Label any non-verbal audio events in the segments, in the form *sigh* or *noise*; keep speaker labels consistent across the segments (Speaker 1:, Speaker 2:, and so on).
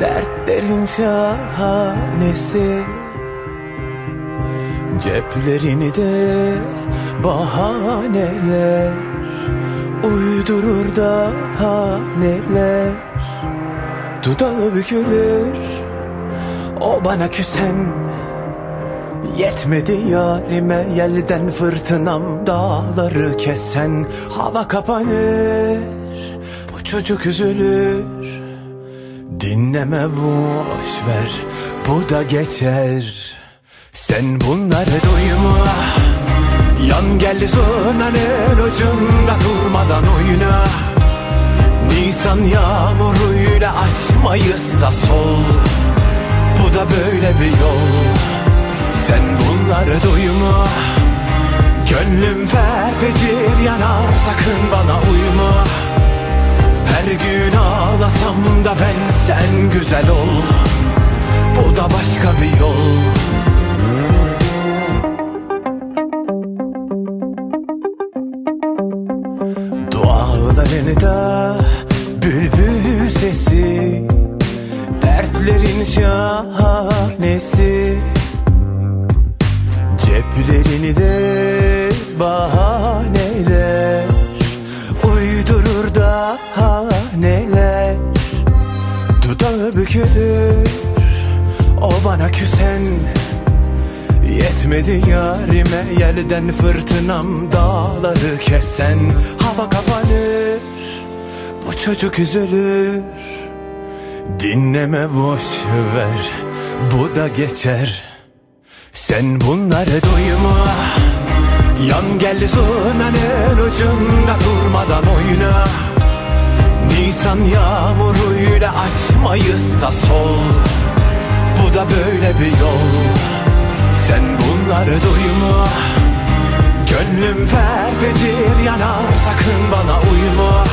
Speaker 1: Dertlerin şahanesi. Ceplerini de bahaneler Uydurur daha neler Dudağı bükülür O bana küsen. Yetmedi yarime yelden fırtınam dağları kesen. Hava kapanır bu çocuk üzülür Dinleme boş ver bu da geçer. Sen bunları duyma. Yan gel zurnanın ucunda durmadan oyna. Nisan yağmuruyla açmayız da sol. Bu da böyle bir yol. Sen bunları duyma. Gönlüm ferfecir yanar sakın bana uyma Her gün ağlasam da ben sen güzel ol. Bu da başka bir yol. Dualarını da bülbül sesi Dertlerin şahanesi. Ceplerini de bahaneler Bükülür O bana küsen Yetmedi yarime. Yerden fırtınam dağları kesen. Hava kapanır bu çocuk üzülür. Dinleme boş ver bu da geçer. Sen bunları duyma. Yan gel zurnanın ucunda durmadan oyna Nisan yağmuruyla açmayız da sol. Bu da böyle bir yol. Sen bunları duyma. Gönlüm ferfecir yanar sakın bana uyma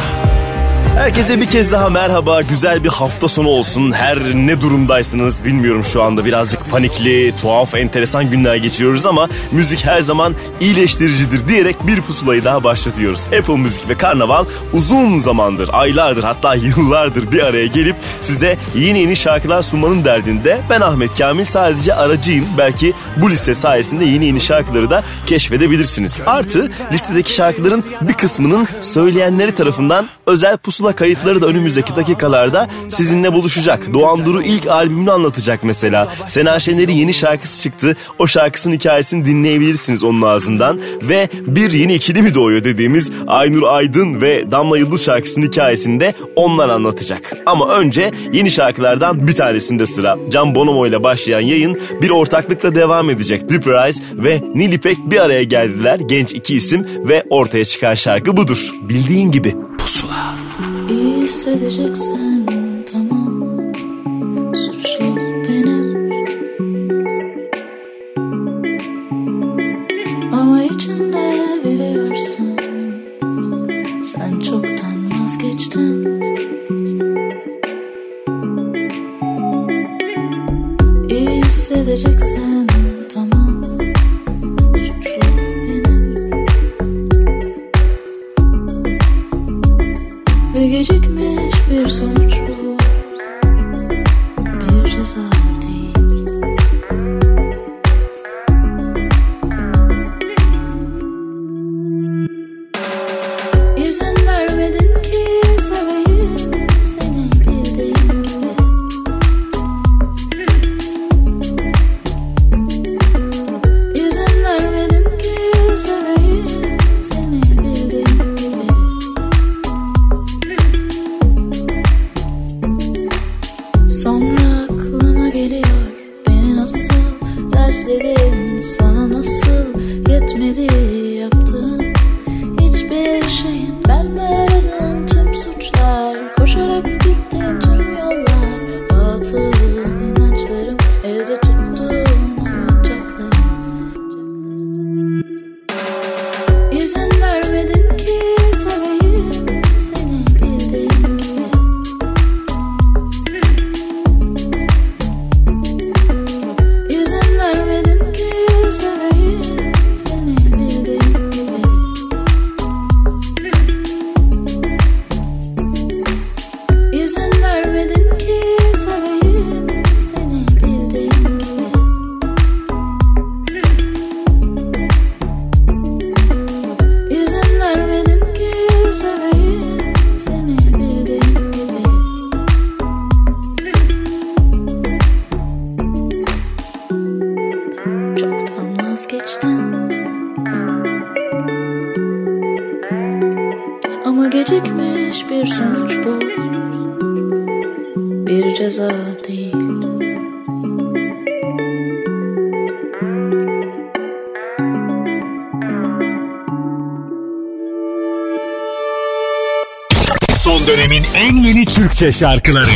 Speaker 2: Herkese bir kez daha merhaba. Güzel bir hafta sonu olsun. Her ne durumdaysınız bilmiyorum şu anda. Birazcık panikli, tuhaf, enteresan günler geçiriyoruz ama müzik her zaman iyileştiricidir diyerek bir pusulayı daha başlatıyoruz. Apple Müzik ve Karnaval uzun zamandır, aylardır hatta *laughs* yıllardır bir araya gelip size yeni yeni şarkılar sunmanın derdinde. Ben Ahmet Kamil sadece aracıyım. Belki bu liste sayesinde yeni yeni şarkıları da keşfedebilirsiniz. Artı listedeki şarkıların bir kısmının söyleyenleri tarafından özel pusula kayıtları da önümüzdeki dakikalarda sizinle buluşacak. Doğan Duru ilk albümünü anlatacak mesela. Sena Şener'in yeni şarkısı çıktı. O şarkısının hikayesini dinleyebilirsiniz onun ağzından. Ve bir yeni ikili mi doğuyor dediğimiz Aynur Aydın ve Damla Yıldız şarkısının hikayesini de onlar anlatacak. Ama önce yeni şarkılardan bir tanesinde sıra. Can Bonomo ile başlayan yayın bir ortaklıkla devam edecek. Deep Rise ve Nilipek bir araya geldiler. Genç iki isim ve ortaya çıkan şarkı budur. Bildiğin gibi Pusula.
Speaker 3: İyi hissedeceksin
Speaker 4: şarkıları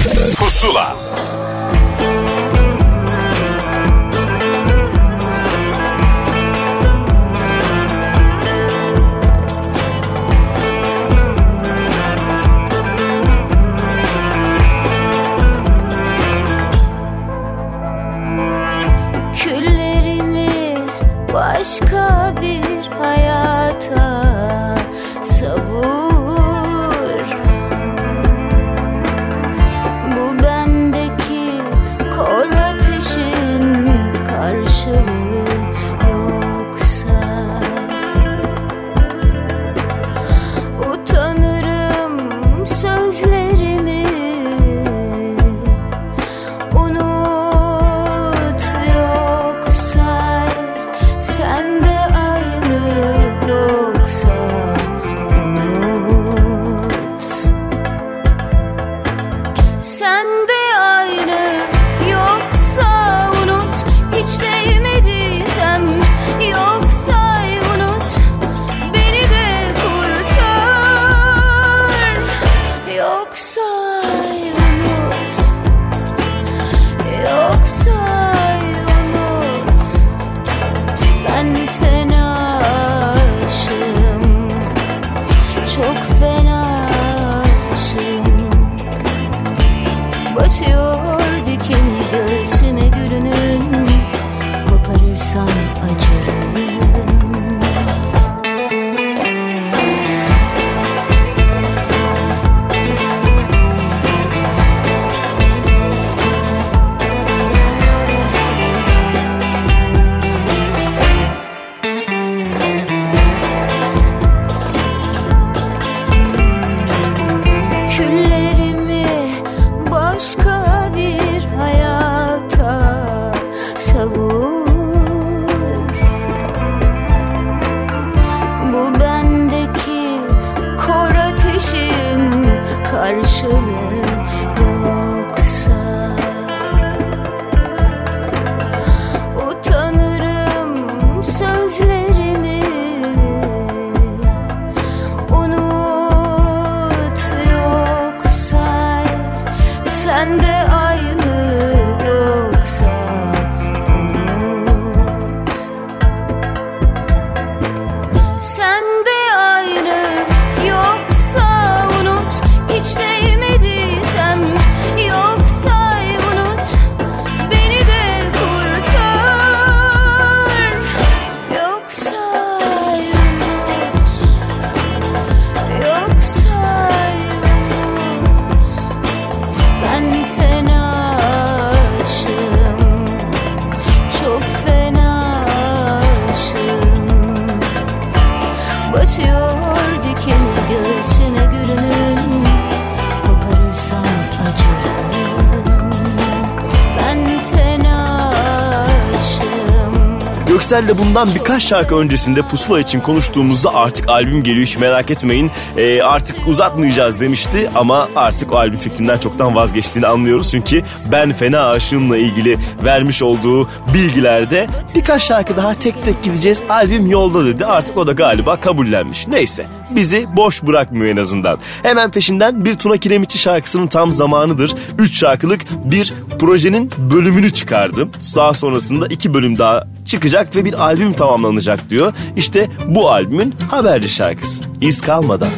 Speaker 2: Göksel'le bundan birkaç şarkı öncesinde Pusula için konuştuğumuzda artık albüm geliyor hiç merak etmeyin. Ee, artık uzatmayacağız demişti ama artık o albüm fikrinden çoktan vazgeçtiğini anlıyoruz. Çünkü Ben Fena Aşığım'la ilgili vermiş olduğu bilgilerde birkaç şarkı daha tek tek gideceğiz. Albüm yolda dedi artık o da galiba kabullenmiş. Neyse bizi boş bırakmıyor en azından. Hemen peşinden bir Tuna Kiremitçi şarkısının tam zamanıdır. 3 şarkılık bir projenin bölümünü çıkardım. Daha sonrasında iki bölüm daha çıkacak ve bir albüm tamamlanacak diyor. İşte bu albümün haberci şarkısı. İz kalmadan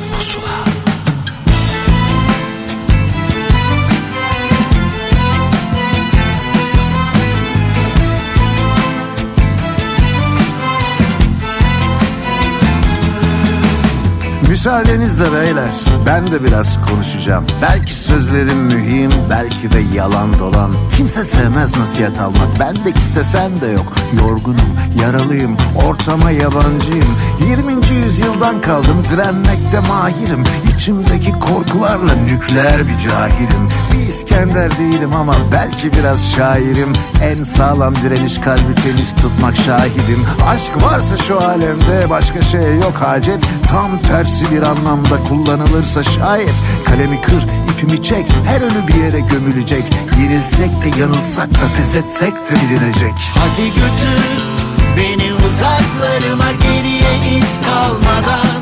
Speaker 5: Müsaadenizle beyler ben de biraz konuşacağım. Belki sözlerim mühim belki de yalan dolan. Kimse sevmez nasihat almak ben de istesem de yok. Yorgunum yaralıyım ortama yabancıyım. 20. yüzyıldan kaldım direnmekte mahirim. İçimdeki korkularla nükleer bir cahilim. İskender değilim ama belki biraz şairim. En sağlam direniş kalbi temiz tutmak şahidim. Aşk varsa şu alemde başka şeye yok hacet. Tam tersi bir anlamda kullanılırsa şayet. Kalemi kır ipimi çek her önü bir yere gömülecek. Yenilsek de yanılsak da pes etsek de bilinecek.
Speaker 6: Hadi götür beni uzaklarıma geriye iz kalmadan.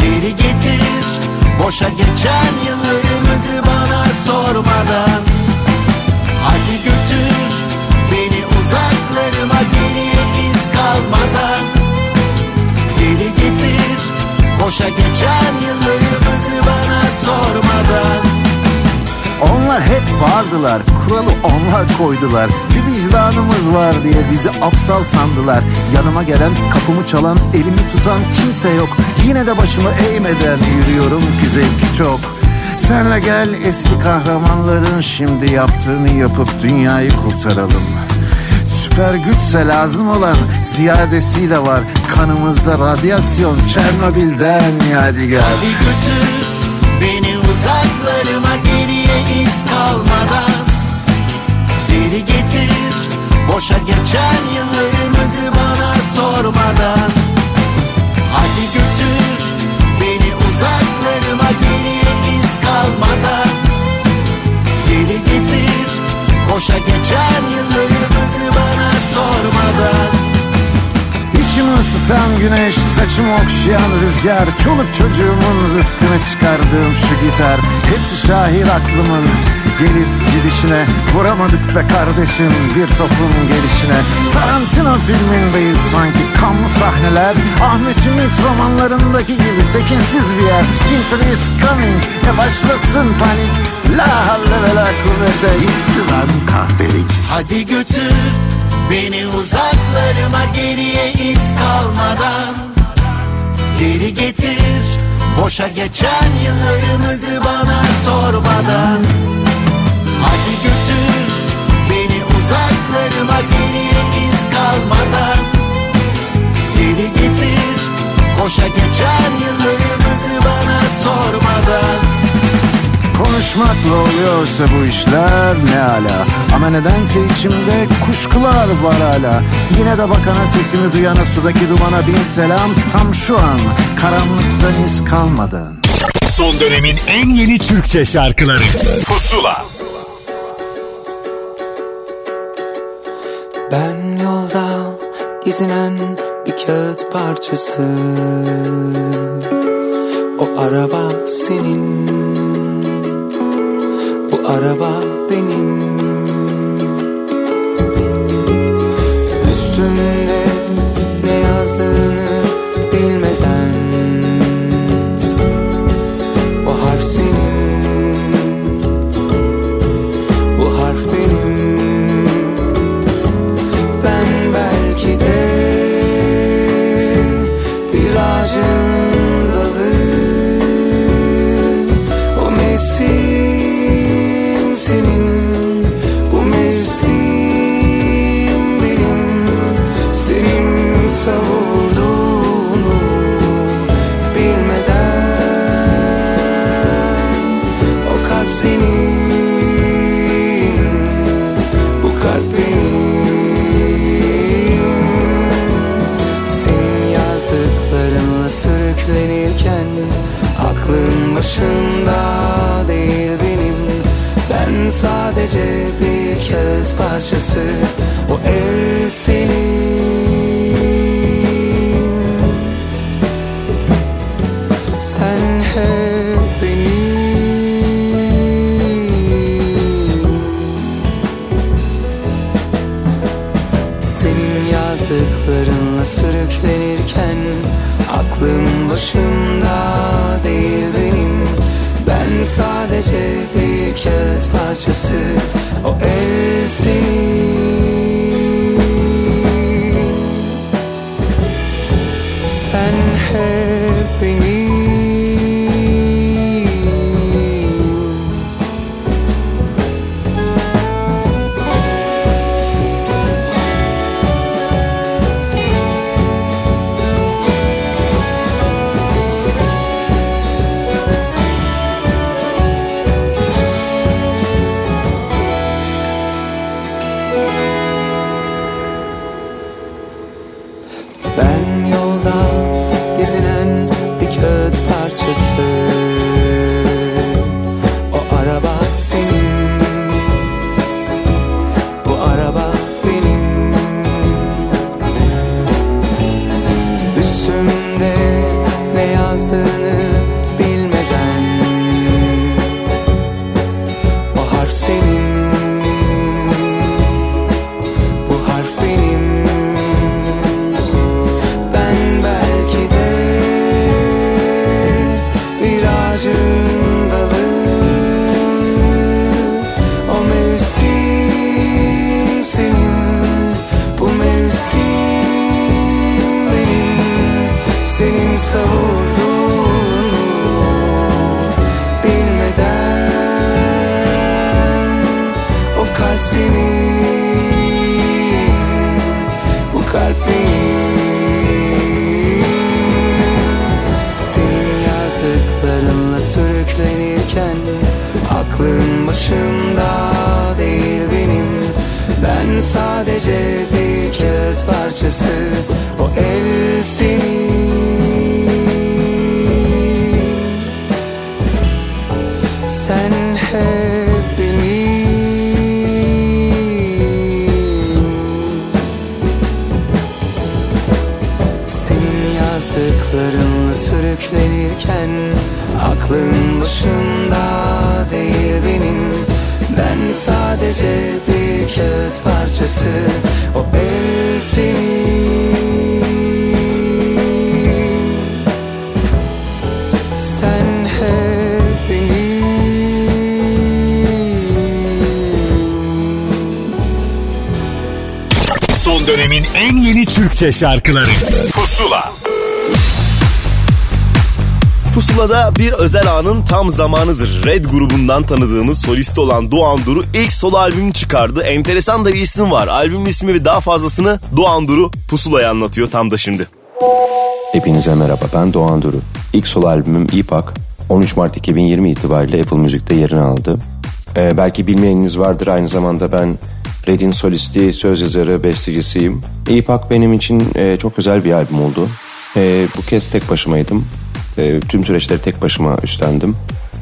Speaker 6: Geri getir boşa geçen yıllarımızı bana sormadan Hadi götür beni uzaklarıma geriye iz kalmadan Geri getir boşa geçen yıllarımızı bana sormadan
Speaker 5: Onlar hep vardılar, kuralı onlar koydular. Bir vicdanımız var diye bizi aptal sandılar. Yanıma gelen, kapımı çalan, elimi tutan kimse yok. Yine de başımı eğmeden yürüyorum ki zevki çok. Senle gel eski kahramanların şimdi yaptığını yapıp dünyayı kurtaralım. Süper güçse lazım olan ziyadesi de var. Kanımızda radyasyon Çernobil'den yadigar.
Speaker 6: Hadi götür beni uzaklarıma geriye iz kalmadan Geri getir boşa geçen yıllarımızı bana sormadan kalmadan. Geri getir boşa geçen yıllarımızı bana sormadan.
Speaker 5: İçimi ısıtan güneş, saçımı okşayan rüzgar Çoluk çocuğumun rızkını çıkardığım şu gitar Hepsi şahit aklımın gelip gidişine Vuramadık be kardeşim bir topun gelişine. Tarantino filmindeyiz sanki kanlı sahneler. Ahmet Ümit romanlarındaki gibi tekinsiz bir yer. Winter is coming, e başlasın panik. La havle ve la kuvvete gitti lan kahpelik.
Speaker 6: Hadi götür beni uzaklarıma geriye iz kalmadan. Geri getir boşa geçen yıllarımızı bana sormadan Hadi götür beni uzaklarıma geriye iz kalmadan. Geri getir boşa geçen yıllarımızı bana sormadan.
Speaker 5: Konuşmakla oluyorsa bu işler ne ala? Ama nedense içimde kuşkular var hala Yine de bakana sesimi duyana sudaki dumana bin selam. Tam şu an karanlıktan iz kalmadan.
Speaker 7: Son dönemin en yeni Türkçe şarkıları. Pusula
Speaker 8: gezinen bir kağıt parçası. O araba senin Bu araba benim Aklım başımda değil benim. Ben sadece bir kağıt parçası. O el senin sadece bir kağıt parçası. O el senin
Speaker 9: senin Bu kalp benim. Senin yazdıklarınla sürüklenirken Aklım başımda değil benim. Ben sadece bir kağıt parçası. O el senin sürüklenirken Aklın başımda değil benim. Ben sadece bir kağıt parçası O el senin. Sen hep benim.
Speaker 7: Son dönemin en yeni Türkçe şarkıları
Speaker 2: Pusula'da bir özel anın tam zamanıdır. Red grubundan tanıdığımız solisti olan Doğan Duru ilk solo albümünü çıkardı. Enteresan da bir isim var. Albümün ismi ve daha fazlasını Doğan Duru Pusula'ya anlatıyor tam da şimdi.
Speaker 10: Hepinize merhaba ben Doğan Duru. İlk solo albümüm İpak 13 Mart 2020 itibariyle Apple Müzik'te yerini aldı. Ee, belki bilmeyeniniz vardır aynı zamanda ben Red'in solisti, söz yazarı, bestecisiyim. İpak benim için e, çok özel bir albüm oldu. E, bu kez tek başımaydım. E, tüm süreçleri tek başıma üstlendim.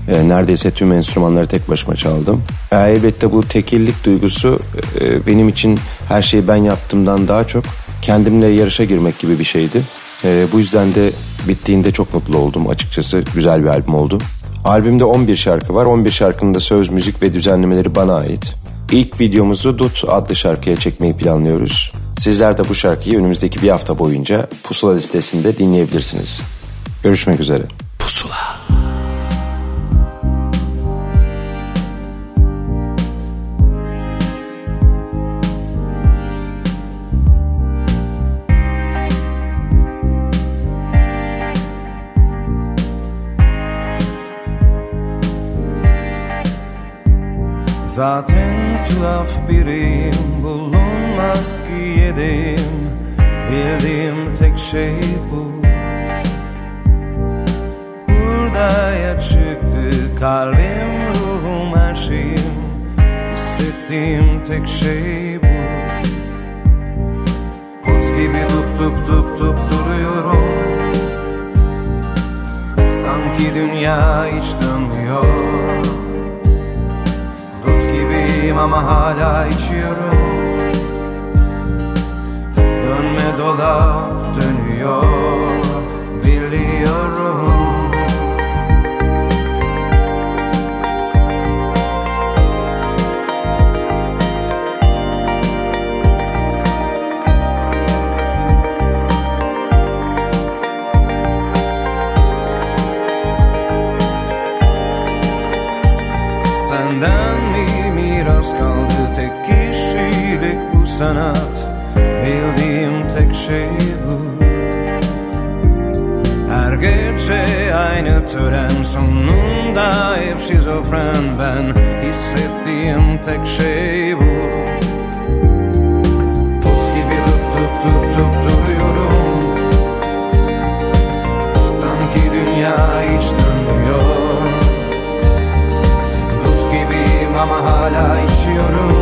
Speaker 10: E, neredeyse tüm enstrümanları tek başıma çaldım. E, elbette bu tekillik duygusu e, benim için her şeyi ben yaptığımdan daha çok kendimle yarışa girmek gibi bir şeydi. E, bu yüzden de bittiğinde çok mutlu oldum açıkçası. Güzel bir albüm oldu. Albümde 11 şarkı var. 11 şarkının da söz, müzik ve düzenlemeleri bana ait. İlk videomuzu Dut adlı şarkıya çekmeyi planlıyoruz. Sizler de bu şarkıyı önümüzdeki bir hafta boyunca Pusula listesinde dinleyebilirsiniz. Görüşmek üzere.
Speaker 2: Pusula.
Speaker 9: Zaten tuhaf biriyim Bulunmaz ki yediğim Bildiğim tek şey bu Çıktı Kalbim, ruhum, her şeyim. Hissettiğim tek şey bu. Put gibi dup dup dup dup duruyorum. Sanki dünya hiç dönmüyor. Dut gibiyim ama hala içiyorum. Dönme dolap dönüyor tek kişilik bu sanat Bildiğim tek şey bu. Her gece aynı tören sonunda hep şizofren ben Hissettiğim tek şey bu. Put gibi dup dup dup dup duruyorum. Sanki dünya hiç dönmüyor. Dut gibiyim ama hala içiyorum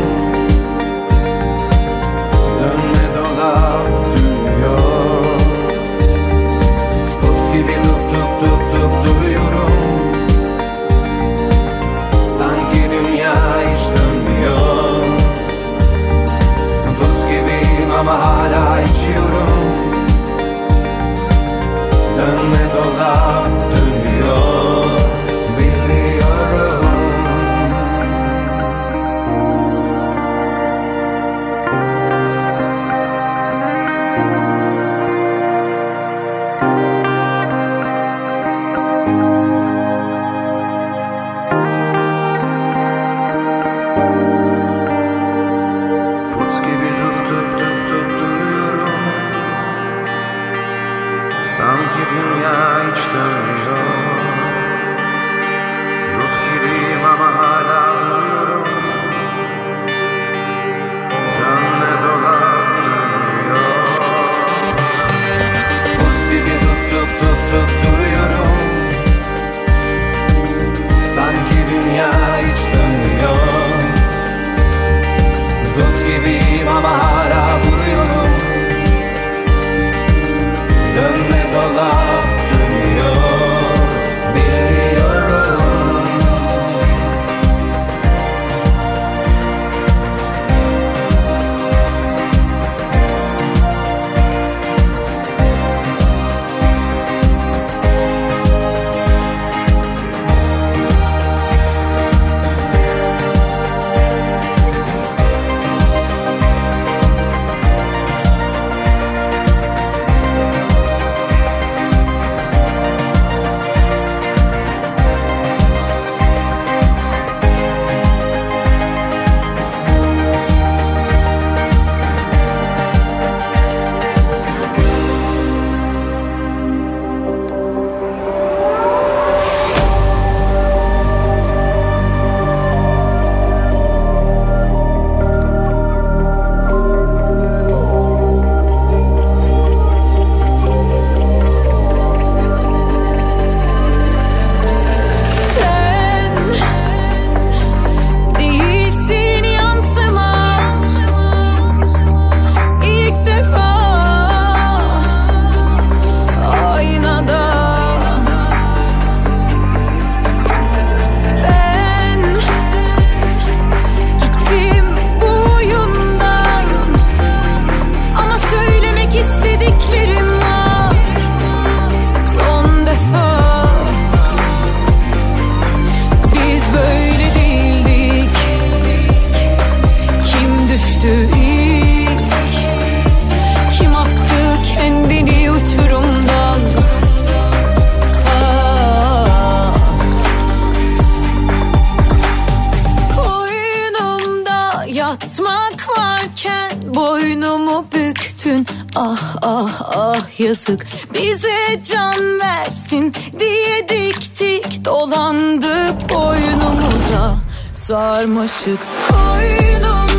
Speaker 11: yazık bize can versin diye diktik dolandık boynumuza sarmaşık koynumda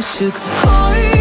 Speaker 11: sarmaşık Koynumda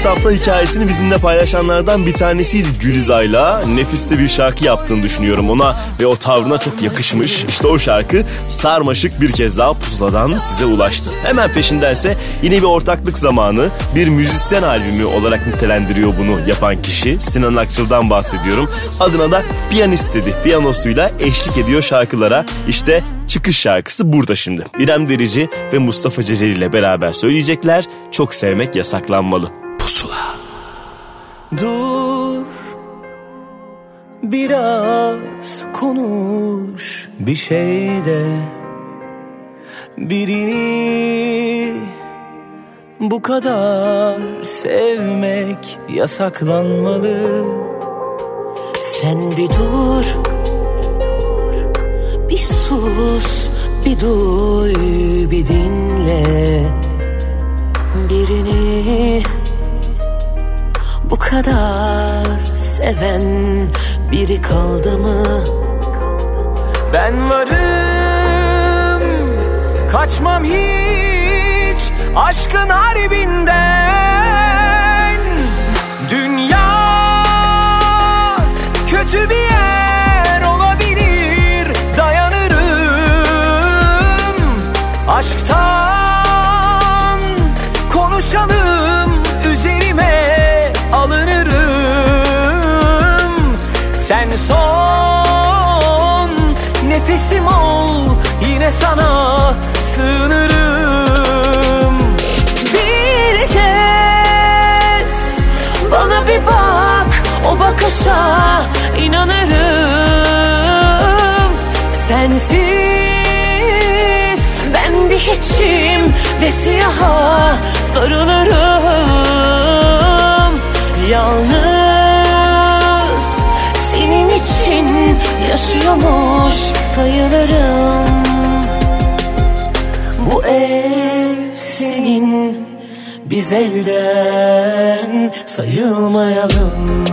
Speaker 2: Geçtiğimiz hafta hikayesini bizimle paylaşanlardan bir tanesiydi Gülizay'la. Nefis de bir şarkı yaptığını düşünüyorum ona ve o tavrına çok yakışmış. İşte o şarkı sarmaşık bir kez daha pusuladan size ulaştı. Hemen peşindense yine bir ortaklık zamanı bir müzisyen albümü olarak nitelendiriyor bunu yapan kişi. Sinan Akçıl'dan bahsediyorum. Adına da piyanist dedi. Piyanosuyla eşlik ediyor şarkılara. İşte çıkış şarkısı burada şimdi. İrem Derici ve Mustafa Ceceli ile beraber söyleyecekler. Çok sevmek yasaklanmalı.
Speaker 12: Şeyde birini bu kadar sevmek yasaklanmalı.
Speaker 13: Sen bir dur Bir sus Bir duy Bir dinle Birini Bu kadar Seven Biri kaldı mı
Speaker 12: Ben varım. Kaçmam hiç Aşkın harbinden. Dünya Kötü bir yer olabilir. Dayanırım. Aşktan sığınırım.
Speaker 13: Bir kez Bana bir bak O bakışa inanırım. Sensiz Ben bir hiçim Ve siyaha sarılırım. Yalnız Senin için Yaşıyormuş sayılırım ev senin Biz elden sayılmayalım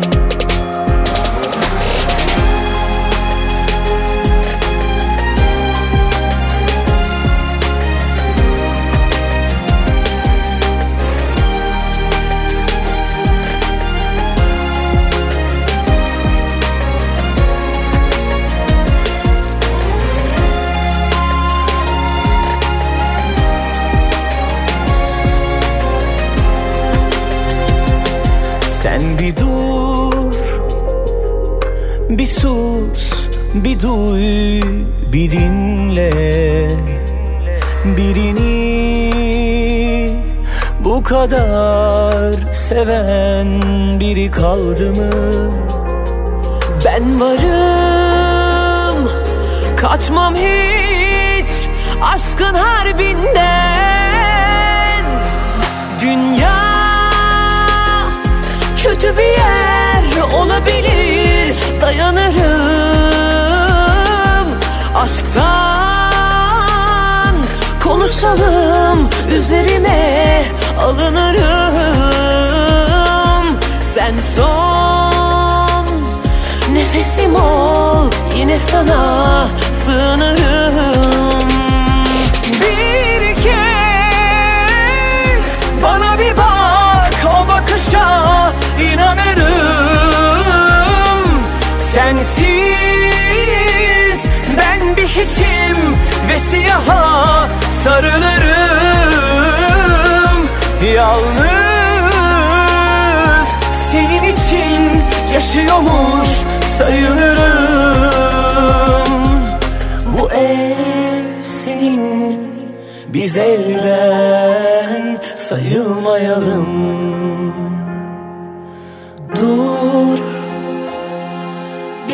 Speaker 12: Bir duy Bir dinle
Speaker 11: birini bu kadar seven biri kaldı mı? Ben varım kaçmam hiç aşkın harbinden Dünya kötü bir yer olabilir dayanırım aşktan konuşalım üzerime alınırım. Sen son nefesim ol yine sana sığınırım. Bir kez bana bir bak o bakışa inanırım sarılırım. Yalnız senin için yaşıyormuş sayılırım. Bu ev senin biz elden sayılmayalım. Dur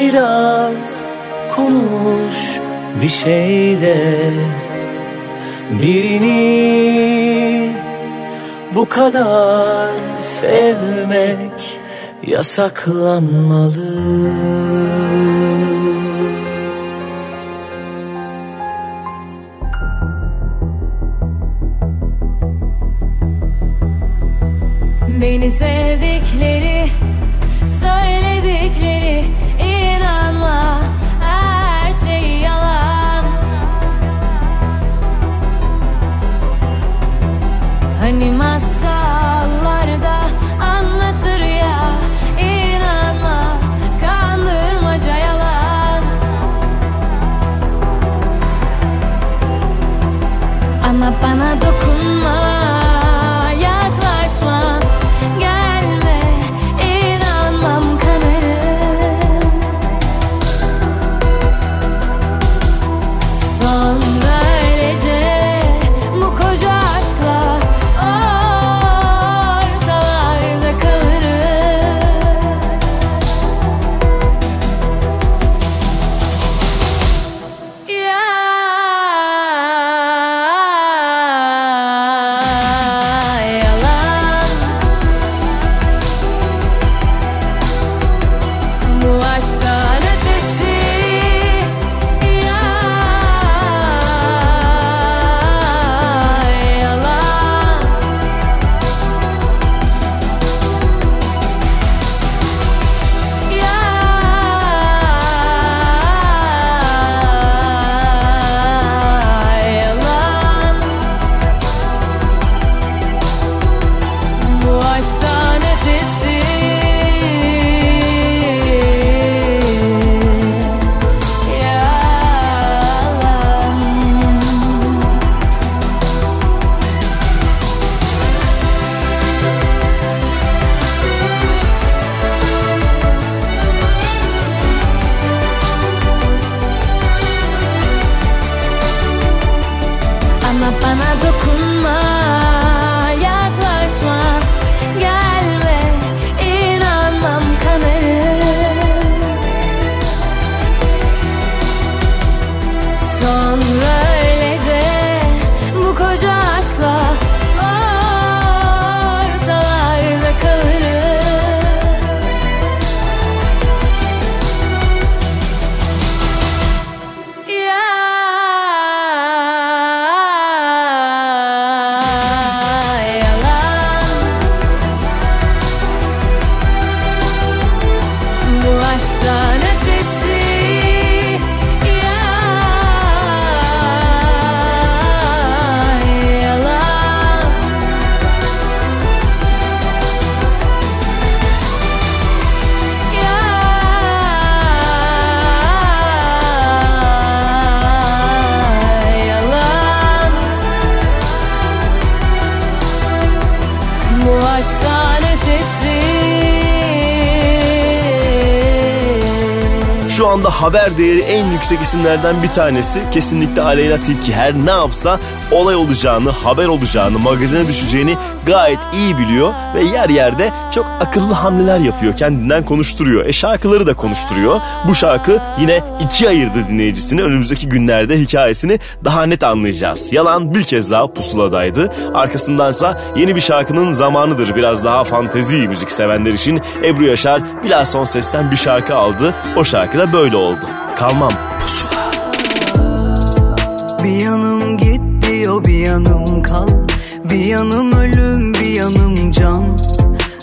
Speaker 11: biraz konuş bir şey de birini bu kadar sevmek yasaklanmalı.
Speaker 14: Beni sevdikleri, söyledikleri inanma Hani masallarda anlatır ya inanma kandırmaca yalan. Ama bana dokunma
Speaker 2: anda haber değeri en yüksek isimlerden bir tanesi. Kesinlikle Aleyna Tilki her ne yapsa olay olacağını, haber olacağını, magazine düşeceğini gayet iyi biliyor ve yer yerde çok akıllı hamleler yapıyor. Kendinden konuşturuyor. E şarkıları da konuşturuyor. Bu şarkı yine iki ayırdı dinleyicisini. Önümüzdeki günlerde hikayesini daha net anlayacağız. Yalan bir kez daha pusuladaydı. Arkasındansa yeni bir şarkının zamanıdır. Biraz daha fantezi müzik sevenler için Ebru Yaşar biraz son sesten bir şarkı aldı. O şarkı da böyle oldu. Kalmam pusula.
Speaker 15: Bir yanım diyor bir yanım kal Bir yanım ölüm bir yanım can.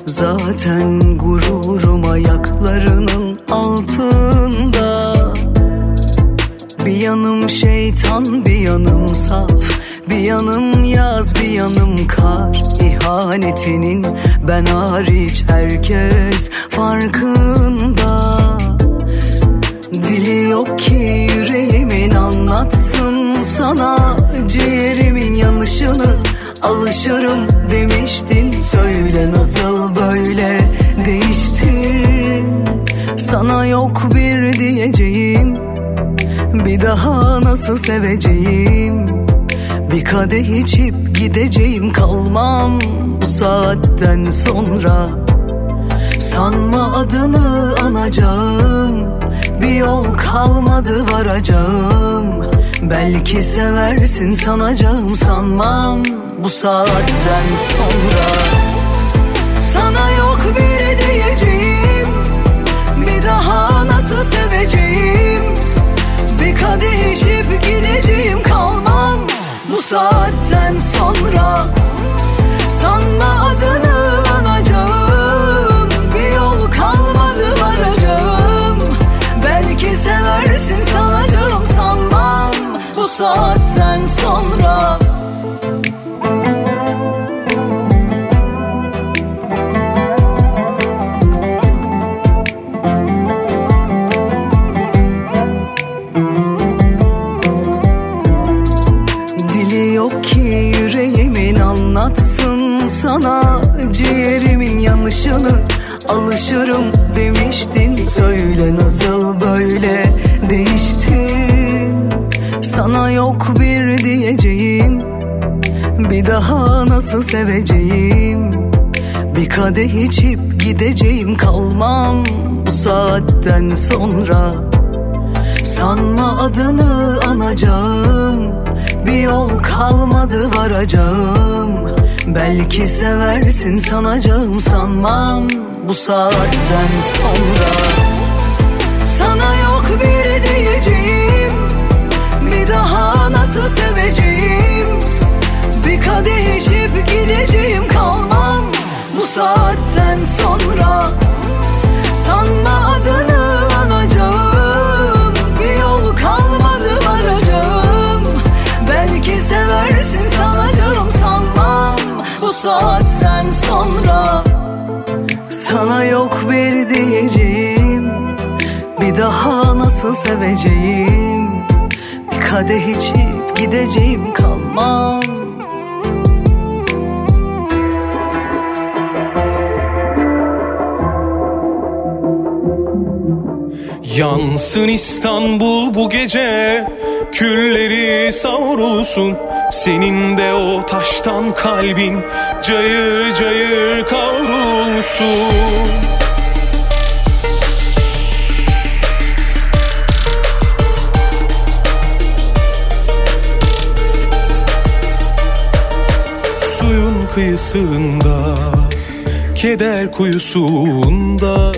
Speaker 15: Zaten gururum ayaklarının altında. Bir yanım şeytan bir yanım saf. Bir yanım yaz bir yanım kar. İhanetinin ben hariç herkes farkında. Dili yok ki yüreğimin anlatsın sana Ciğerimin yanışını alışırım demiştin. Söyle nasıl böyle değiştin? Sana yok bir diyeceğim Bir daha nasıl seveceğim? Bir kadeh içip gideceğim kalmam Bu saatten sonra. Sanma adını anacağım Bir yol kalmadı varacağım Belki seversin sanacağım sanmam. Bu saatten sonra Sana yok bir diyeceğim. Bir daha nasıl seveceğim? Bir kadeh içip gideceğim kalmam. Bu saatten sonra Sanma adını saatten sonra. Dili yok ki yüreğimin anlatsın sana. Ciğerimin yanışını alışırım demiştin. Söyle nasıl böyle nasıl seveceğim? Bir kadeh içip gideceğim kalmam Bu saatten sonra. Sanma adını anacağım Bir yol kalmadı varacağım. Belki seversin sanacağım sanmam Bu saatten sonra. Sana yok bir diyeceğim Bir daha nasıl seveceğim? Bir kadeh içip seveceğim. Bir kadeh içip gideceğim kalmam.
Speaker 16: Yansın İstanbul bu gece Külleri savrulsun. Senin de o taştan kalbin Cayır cayır kavrulsun kıyısında Keder kuyusunda.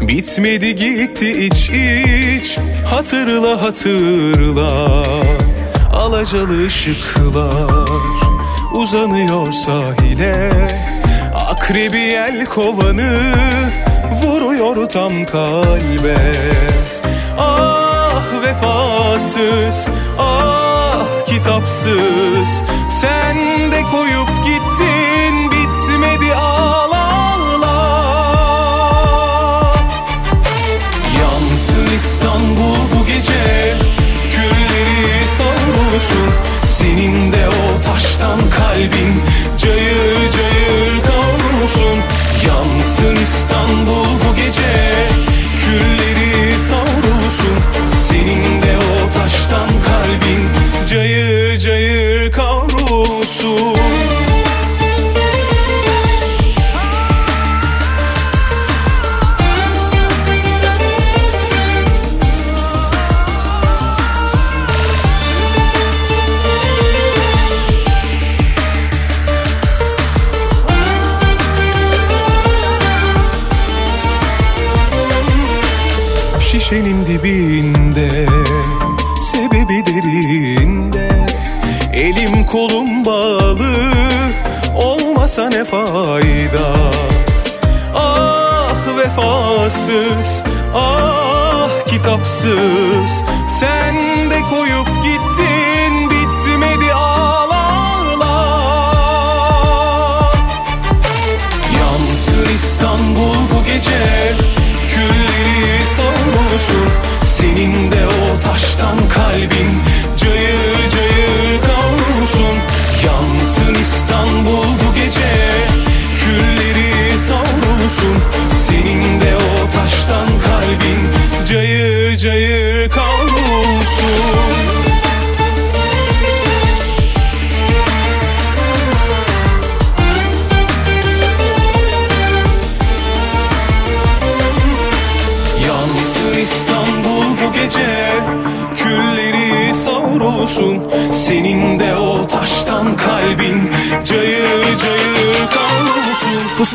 Speaker 16: Bitmedi gitti iç iç Hatırla hatırla. Alacalı ışıklar Uzanıyor sahile. Akrebi yel kovanı Vuruyor tam kalbe. Ah vefasız Ah kitapsız. Sen de koyup İstanbul bu gece. Külleri savrulsun Senin de o taştan kalbin Cayır cayır kavrulsun. Yansın İstanbul bu gece. Külleri savrulsun Senin de o taştan kalbin kitapsız Sen de koyup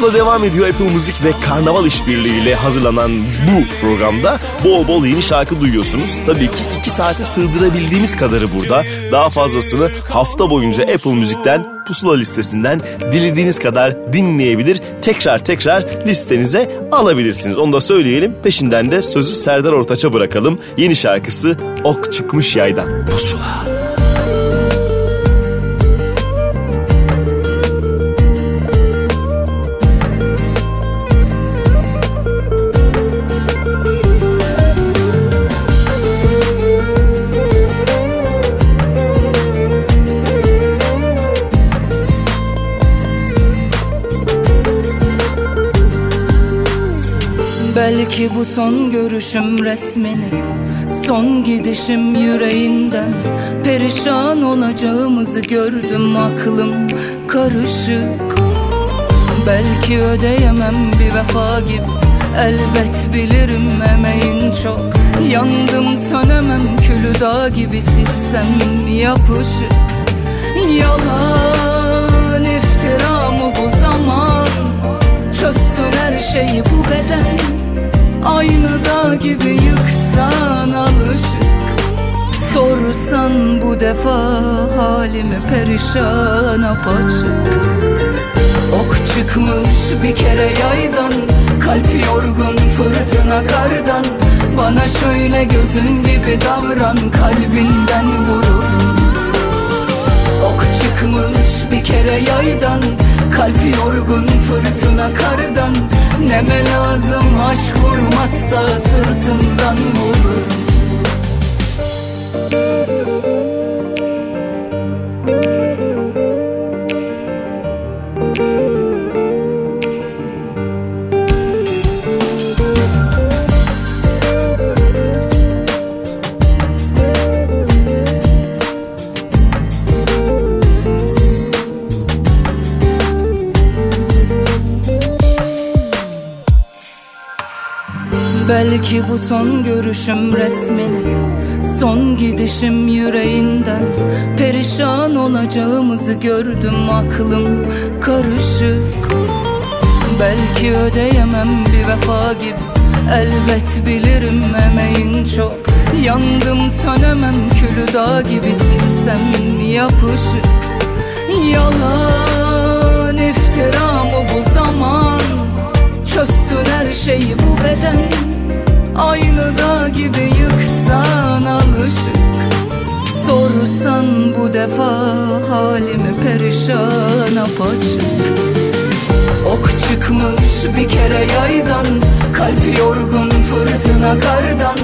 Speaker 2: Pusula devam ediyor Apple Müzik ve Karnaval işbirliğiyle hazırlanan bu programda bol bol yeni şarkı duyuyorsunuz. Tabii ki 2 saate sığdırabildiğimiz kadarı burada. Daha fazlasını hafta boyunca Apple Müzik'ten Pusula listesinden dilediğiniz kadar dinleyebilir. Tekrar tekrar listenize alabilirsiniz. Onu da söyleyelim. Peşinden de sözü Serdar Ortaç'a bırakalım. Yeni şarkısı Ok Çıkmış Yaydan. Pusula.
Speaker 17: Belki bu son görüşüm resmini? Son gidişim yüreğinden. Perişan olacağımızı gördüm aklım karışık. Belki ödeyemem bir vefa gibi. Elbet bilirim emeğin çok. Yandım sönemem külü dağ gibi silsem yapışık. Yalan iftira mı bu zaman. Çözsün her şeyi bu beden Aynı dağ gibi yıksan alışık. Sorsan bu defa halimi perişan apaçık. Ok çıkmış bir kere yaydan Kalp yorgun fırtına kardan. Bana şöyle gözün gibi davran Kalbinden vururum Ok çıkmış bir kere yaydan Kalp yorgun fırtına kardan. Neme lazım aşk vurmazsa sırtından vurur Bu son görüşüm resmini Son gidişim yüreğinden. Perişan olacağımızı gördüm aklım karışık. Belki ödeyemem bir vefa gibi. Elbet bilirim emeğin çok. Yandım sönemem külü dağ gibi. Silsem yapışık? Yalan iftira mı bu zaman. Çözsün her şeyi bu beden Aynı dağ gibi yıksan alışık. Sorsan bu defa halimi perişan apaçık. Ok çıkmış bir kere yaydan Kalp yorgun fırtına kardan.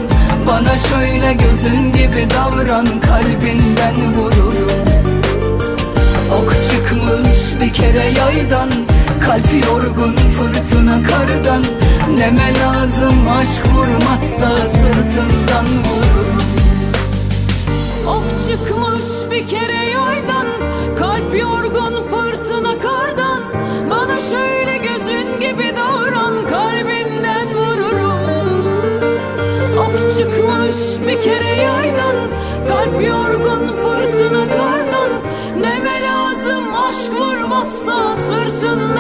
Speaker 17: Bana şöyle gözün gibi davran Kalbinden vururum Ok çıkmış bir kere yaydan Kalp yorgun fırtına kardan. Neme lazım aşk vurmazsa sırtından vururum
Speaker 11: Ok çıkmış bir kere yaydan. Kalp yorgun fırtına kardan. Bana şöyle gözün gibi davran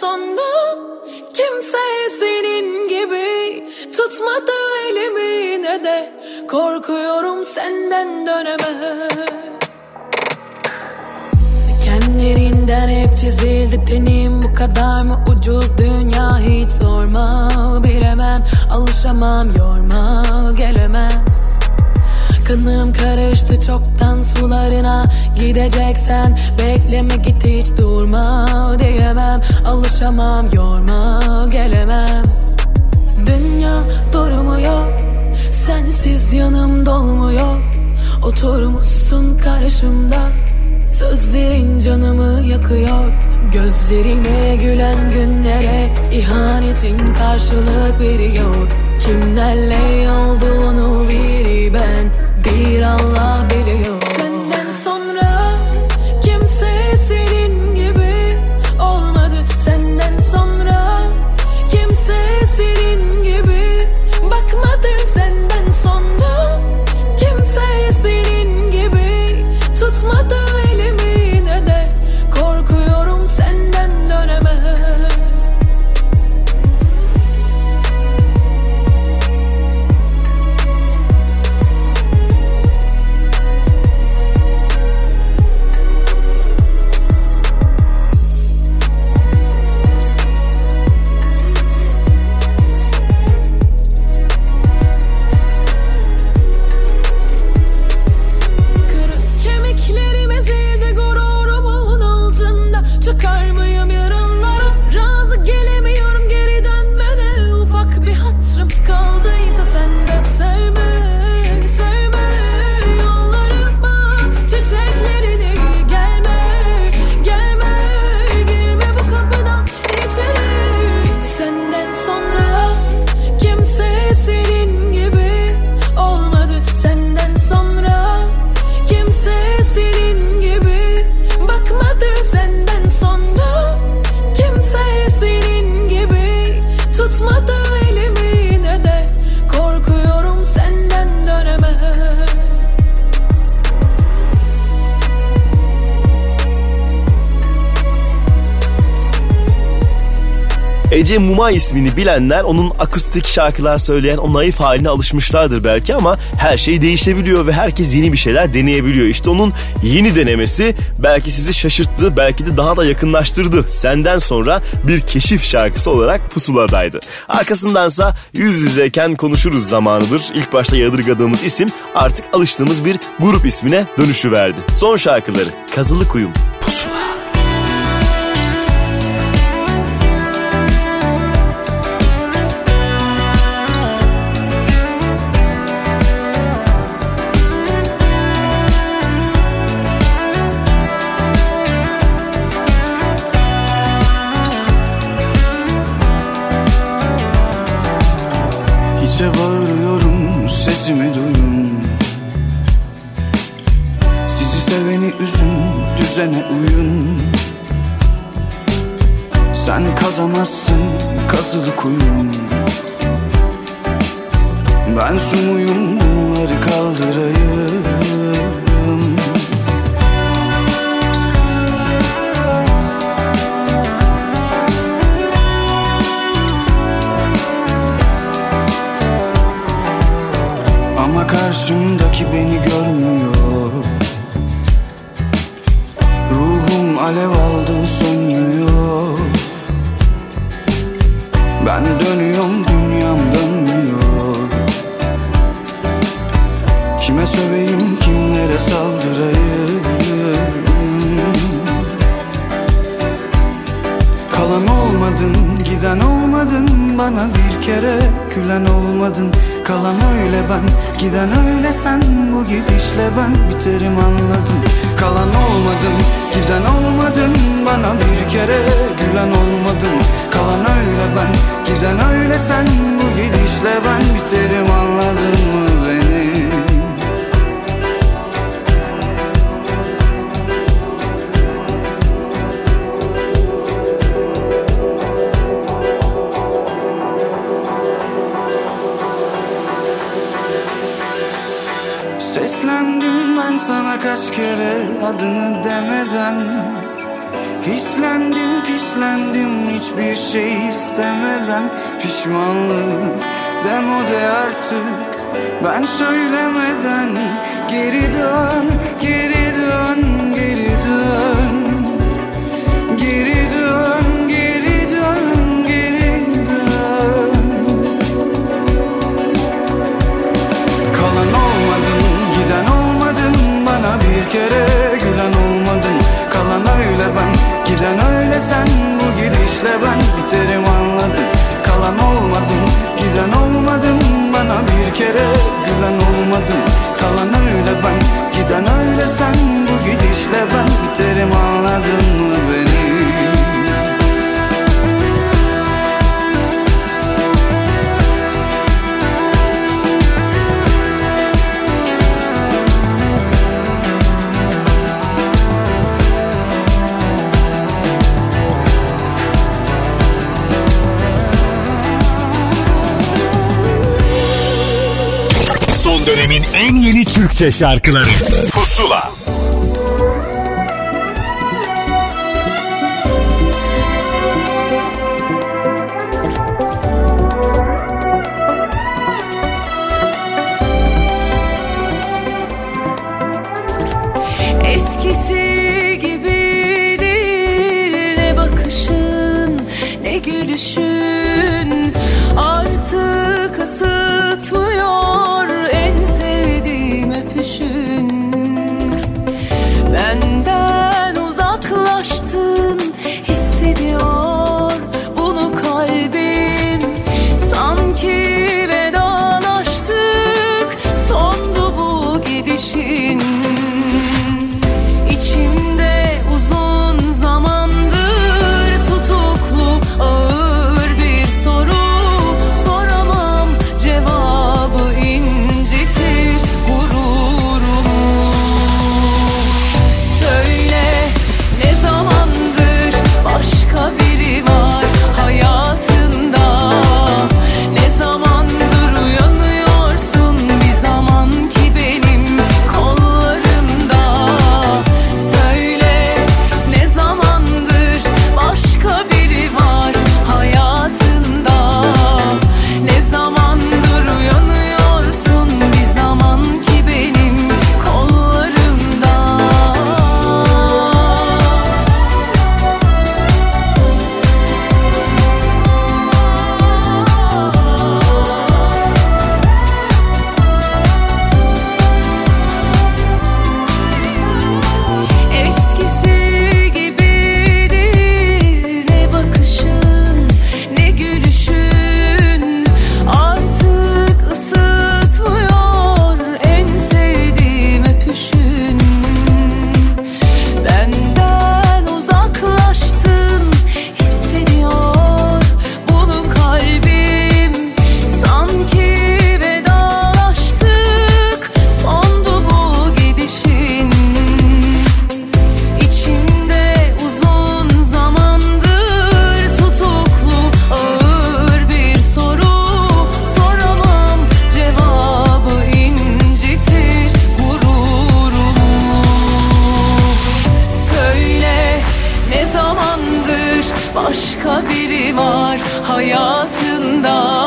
Speaker 11: Sonra kimse senin gibi tutmadı elimi ne de. Korkuyorum senden döneme Kendilerinden hep çizildi tenim. Bu kadar mı ucuz? Dünya hiç sorma. Bilemem alışamam yorma gelemem Kanım karıştı çoktan sularına. Gideceksen bekleme git hiç durma Diyemem. Alışamam yorma gelemem. Dünya durmuyor Sensiz yanım dolmuyor. Oturmuşsun karşımda Sözlerin canımı yakıyor. Gözlerime gülen günlere ihanetin karşılık veriyor. Kimlerle olduğunu bir ben bir Allah biliyor
Speaker 2: Ece Muma ismini bilenler onun akustik şarkılar söyleyen o naif haline alışmışlardır belki ama her şey değişebiliyor ve herkes yeni bir şeyler deneyebiliyor. İşte onun yeni denemesi belki sizi şaşırttı, belki de daha da yakınlaştırdı. Senden sonra bir keşif şarkısı olarak pusuladaydı. Arkasındansa yüz yüzeyken konuşuruz zamanıdır. İlk başta yadırgadığımız isim artık alıştığımız bir grup ismine dönüşü verdi. Son şarkıları Kazılı Kuyum,
Speaker 8: gidişle ben biterim anladın
Speaker 18: mı beni?
Speaker 11: Son dönemin en yeni Türkçe şarkıları. Pusula.
Speaker 7: var hayatında.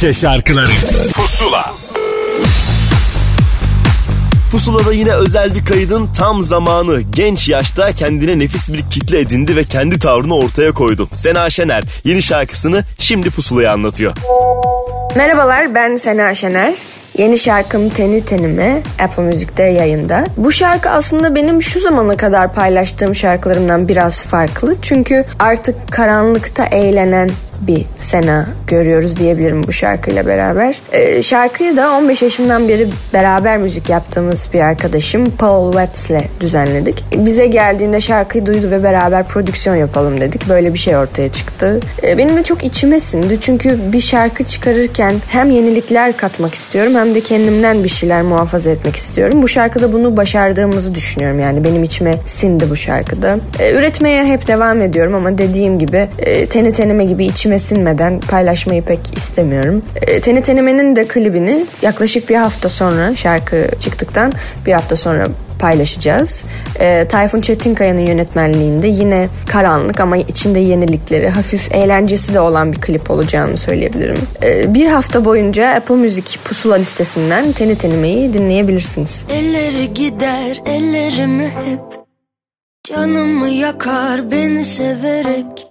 Speaker 11: Türkçe şarkıları Pusula
Speaker 2: Pusula'da yine özel bir kaydın tam zamanı. Genç yaşta kendine nefis bir kitle edindi ve kendi tavrını ortaya koydu. Sena Şener yeni şarkısını şimdi Pusula'ya anlatıyor.
Speaker 19: Merhabalar ben Sena Şener. Yeni şarkım Teni Tenime Apple Müzik'te yayında. Bu şarkı aslında benim şu zamana kadar paylaştığım şarkılarımdan biraz farklı. Çünkü artık karanlıkta eğlenen bir Sena görüyoruz diyebilirim bu şarkıyla beraber. Ee, şarkıyı da 15 yaşımdan beri beraber müzik yaptığımız bir arkadaşım Paul Watts'le düzenledik. Bize geldiğinde şarkıyı duydu ve beraber prodüksiyon yapalım dedik. Böyle bir şey ortaya çıktı. Ee, benim de çok içime sindi çünkü bir şarkı çıkarırken hem yenilikler katmak istiyorum hem de kendimden bir şeyler muhafaza etmek istiyorum. Bu şarkıda bunu başardığımızı düşünüyorum yani benim içime sindi bu şarkıda. Ee, üretmeye hep devam ediyorum ama dediğim gibi e, teni tenime gibi içime sinmeden paylaşmayı pek istemiyorum. E, teni tenimenin de klibini yaklaşık bir hafta sonra şarkı çıktıktan bir hafta sonra paylaşacağız. E, Tayfun Çetinkaya'nın yönetmenliğinde yine karanlık ama içinde yenilikleri, hafif eğlencesi de olan bir klip olacağını söyleyebilirim. E, bir hafta boyunca Apple Music pusula listesinden Teni Tenime'yi dinleyebilirsiniz.
Speaker 4: Elleri gider ellerimi hep Canımı yakar beni severek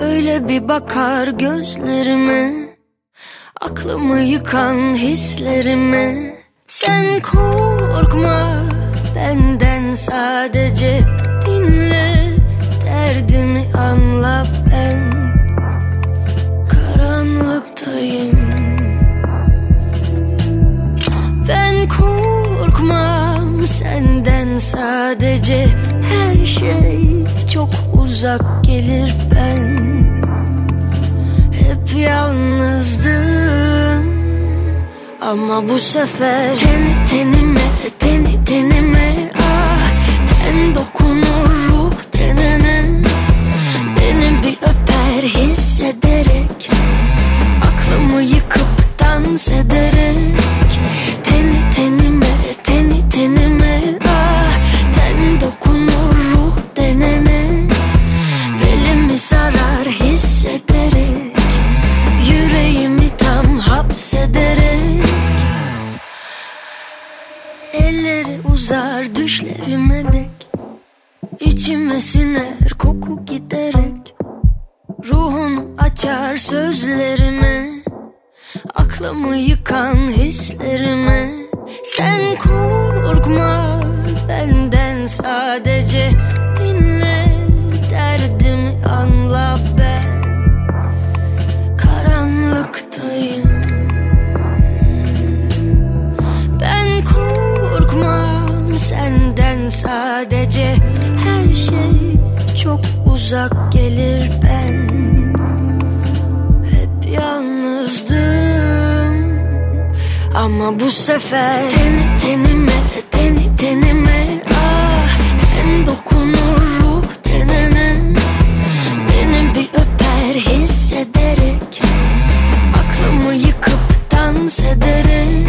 Speaker 4: Öyle bir bakar gözlerime Aklımı yıkan hislerime. Sen korkma benden sadece dinle. Derdimi anla ben. Karanlıktayım. Ben korkmam senden sadece Her şey çok uzak gelir ben. Hep yalnızdım. Ama bu sefer Teni tenime, teni tenime Ah, ten dokunur ruh tenene. Beni bir öper hissederek Aklımı yıkıp dans ederek. Teni tenime, teni tenime Ah, ten dokunur hapsederek Elleri uzar düşlerime dek. İçime siner koku giderek. Ruhunu açar sözlerime. Aklımı yıkan hislerime. Sen korkma benden sadece sadece Her şey çok uzak gelir ben. Hep yalnızdım. Ama bu sefer Teni tenime, teni tenime Ah, ten dokunur ruh tenene. Beni bir öper hissederek Aklımı yıkıp dans ederek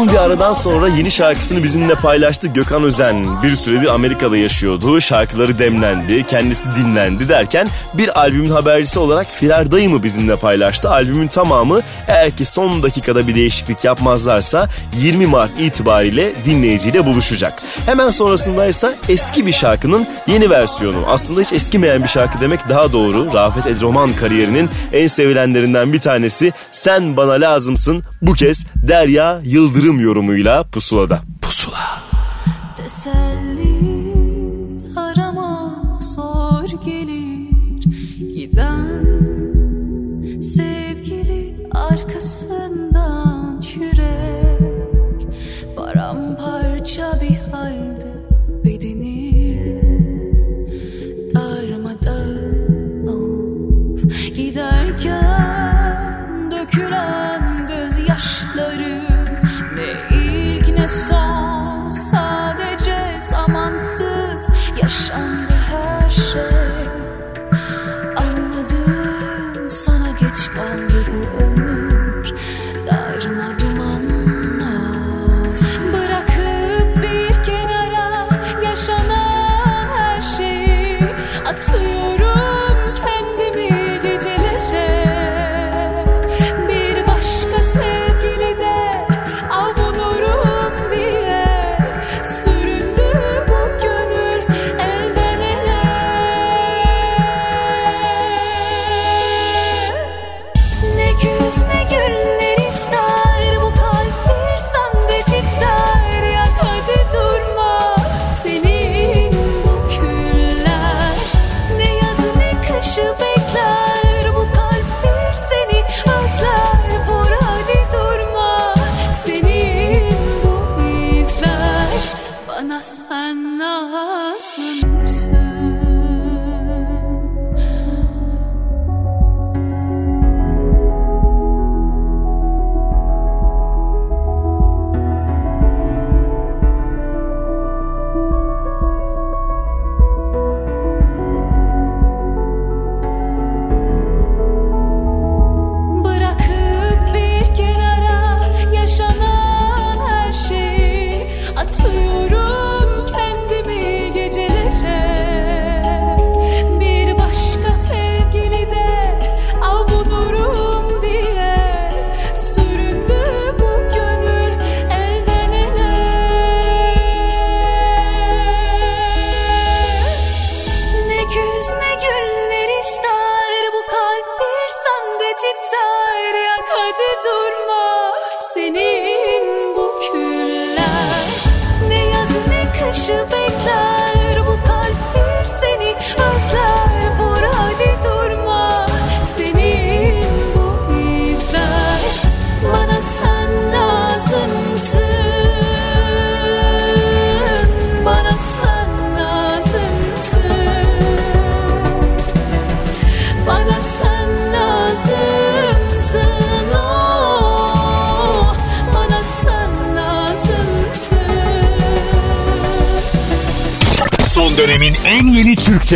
Speaker 14: Uzun bir aradan sonra yeni şarkısını bizimle paylaştı Gökhan Özen. Bir süredir Amerika'da yaşıyordu. Şarkıları demlendi, kendisi dinlendi derken bir albümün habercisi olarak Firar Dayım'ı bizimle paylaştı. Albümün tamamı eğer ki son dakikada bir değişiklik yapmazlarsa 20 Mart itibariyle dinleyiciyle buluşacak. Hemen sonrasında ise eski bir şarkının yeni versiyonu. Aslında hiç eskimeyen bir şarkı demek daha doğru. Rafet Edroman kariyerinin en sevilenlerinden bir tanesi Sen Bana Lazımsın bu kez Derya Yıldırım yorumuyla pusulada.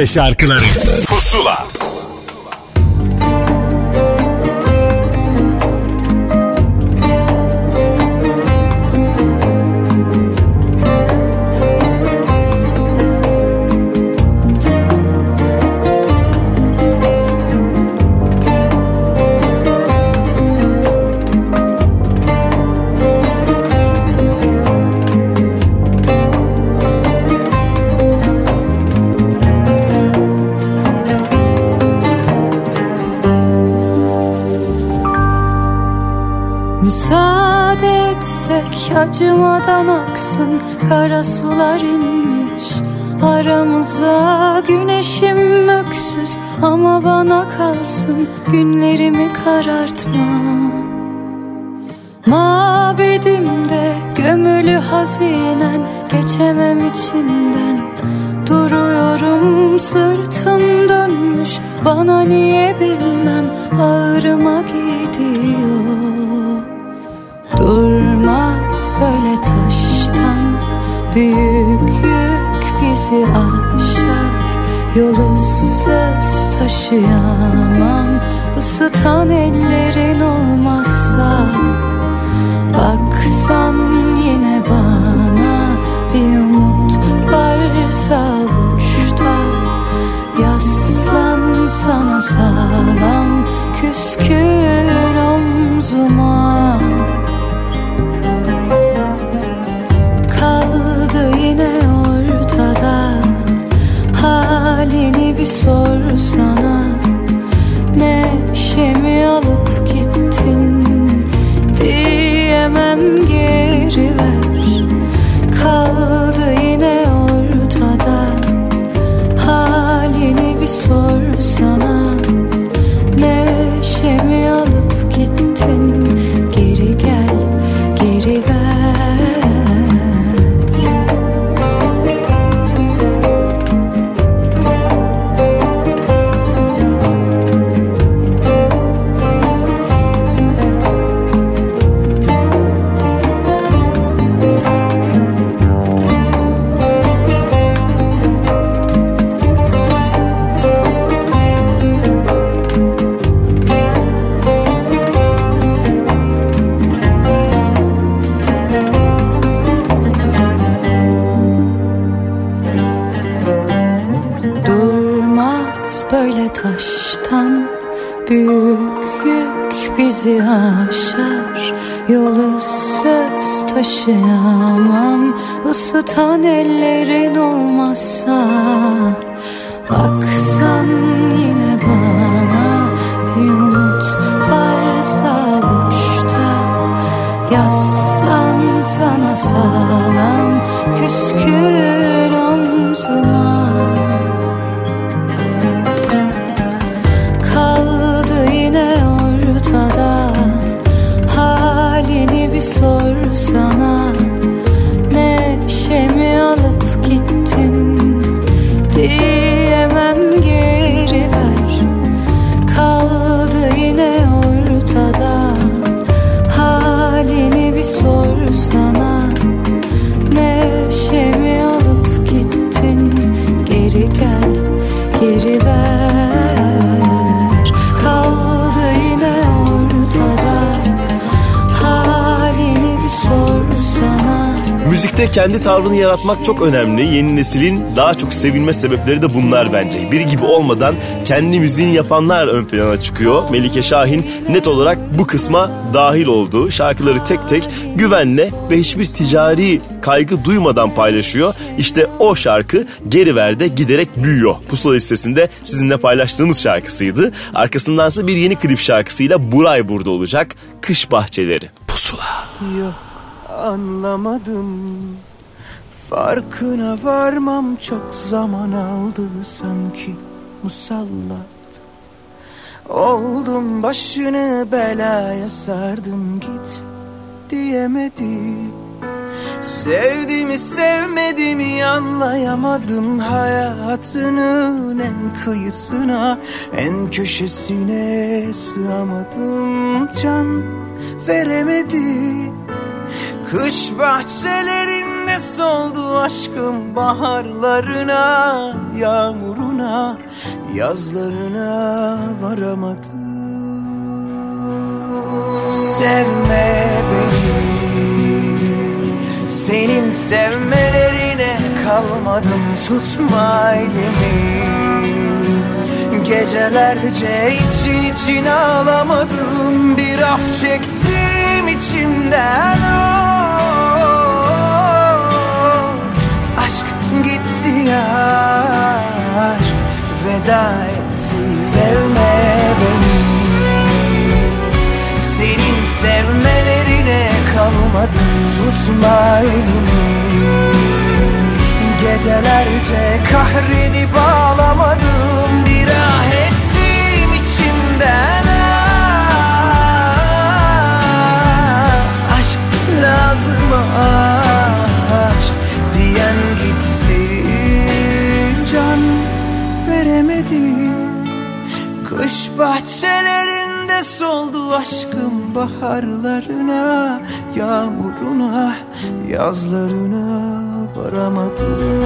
Speaker 7: Şarkıları
Speaker 15: Kara sular inmiş. Aramıza Güneşim öksüz ama bana kalsın Günlerimi karartma. Mabedimde gömülü hazinen Geçemem içinden. Duruyorum sırtım dönmüş Bana niye bilmem ağrıma gidiyor. Durmaz böyle Büyük yük bizi aşar Yolu söz taşıyamam. Isıtan ellerin olmazsa Baksan yine bana. Bir umut varsa avuçta Yaslan sana sağlam Küskün omzuma Bir sorsana Neşemi alıp aşar Yolu söz taşıyamam. Isıtan ellerin olmazsa
Speaker 2: kendi tavrını yaratmak çok önemli. Yeni neslin daha çok sevilme sebepleri de bunlar bence. Biri gibi olmadan kendi müziğini yapanlar ön plana çıkıyor. Melike Şahin net olarak bu kısma dahil oldu. Şarkıları tek tek güvenle ve hiçbir ticari kaygı duymadan paylaşıyor. İşte o şarkı Geri Ver'de giderek büyüyor. Pusula listesinde sizinle paylaştığımız şarkısıydı. Arkasındansa bir yeni klip şarkısıyla Buray burada olacak. Kış Bahçeleri. Pusula.
Speaker 14: Yok anlamadım.
Speaker 8: Farkına varmam çok zaman aldı sanki musallat. Oldum başını belaya sardım git diyemedim Sevdiğimi sevmediğimi anlayamadım Hayatının en kıyısına en köşesine sığamadım Can veremedi Kış bahçelerinde soldu aşkım baharlarına Yağmuruna yazlarına varamadım Sevme beni senin sevmelerine kalmadım tutma elimi. Gecelerce için için ağlamadım Bir af çektim içimden. oh, gitti ya aşk veda etti Sevme beni. Senin sevmelerine kalmadım tutma elimi. Gecelerce kahredip ağlamadım Bir ah ettim içimden. Ah, Aşk lazım aşk bahçelerinde soldu aşkım baharlarına Yağmuruna, yazlarına varamadım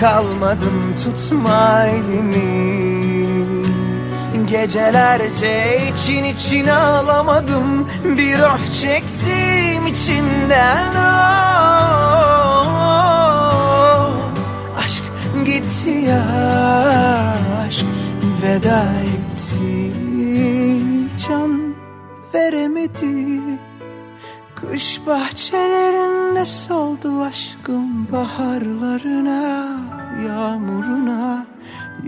Speaker 8: kalmadım tutma elimi. Gecelerce için için ağlamadım Bir of çektim içimden oh, Aşk gitti ya aşk veda etti. Can veremedi Kış bahçelerinde soldu aşkım baharlarına, yağmuruna,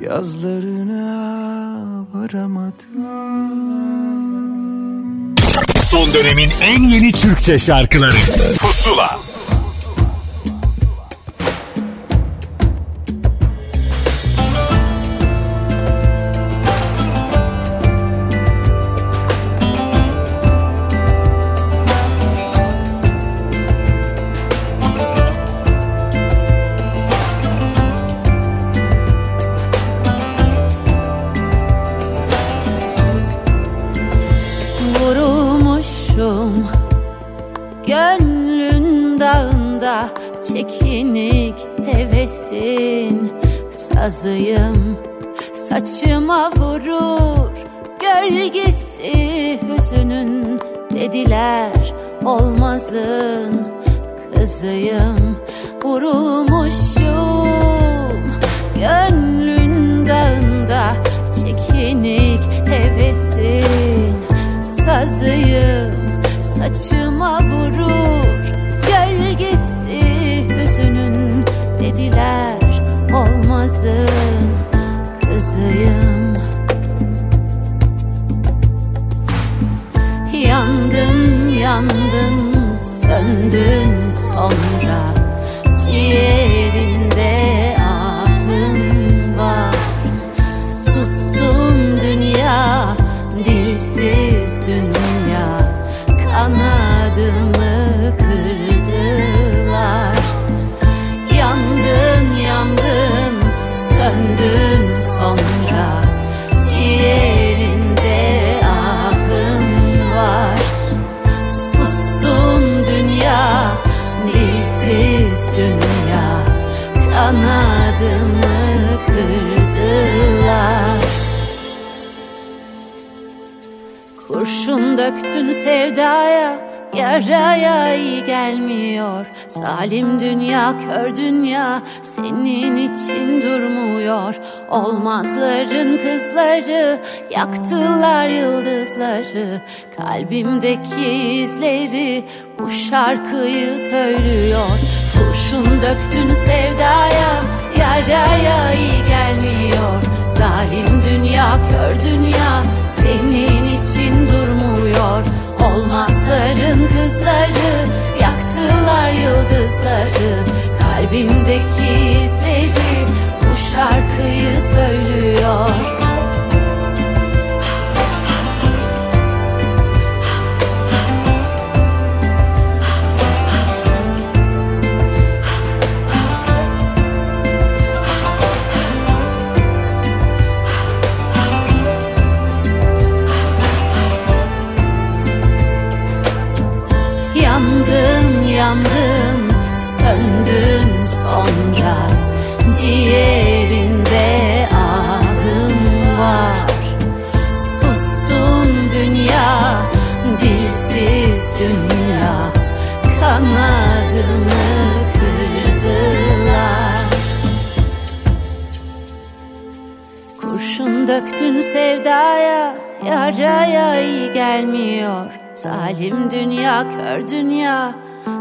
Speaker 8: yazlarına varamadım.
Speaker 7: Son dönemin en yeni Türkçe şarkıları Pusula
Speaker 14: Sazıyım Saçıma vurur Gölgesi hüzünün. Dediler olmazın Kızıyım. Vurulmuşum Gönlün dağında Çekinik hevesin. Sazıyım Saçıma vurur Kızıyım. Yandım yandım söndün sonra. Ciğerinde döktün sevdaya Yaraya iyi gelmiyor. Zalim dünya kör dünya Senin için durmuyor. Olmazların kızları Yaktılar yıldızları. Kalbimdeki izleri Bu şarkıyı söylüyor. Kurşun döktün sevdaya Yaraya iyi gelmiyor. Zalim dünya kör dünya Senin için durmuyor Olmazların kızları Yaktılar yıldızları. Kalbimdeki izleri Bu şarkıyı söylüyor Ciğerinde ahım var. Sustun dünya dilsiz dünya. Kanadımı kırdılar. Kurşun döktün sevdaya Yaraya iyi gelmiyor Zalim dünya kör dünya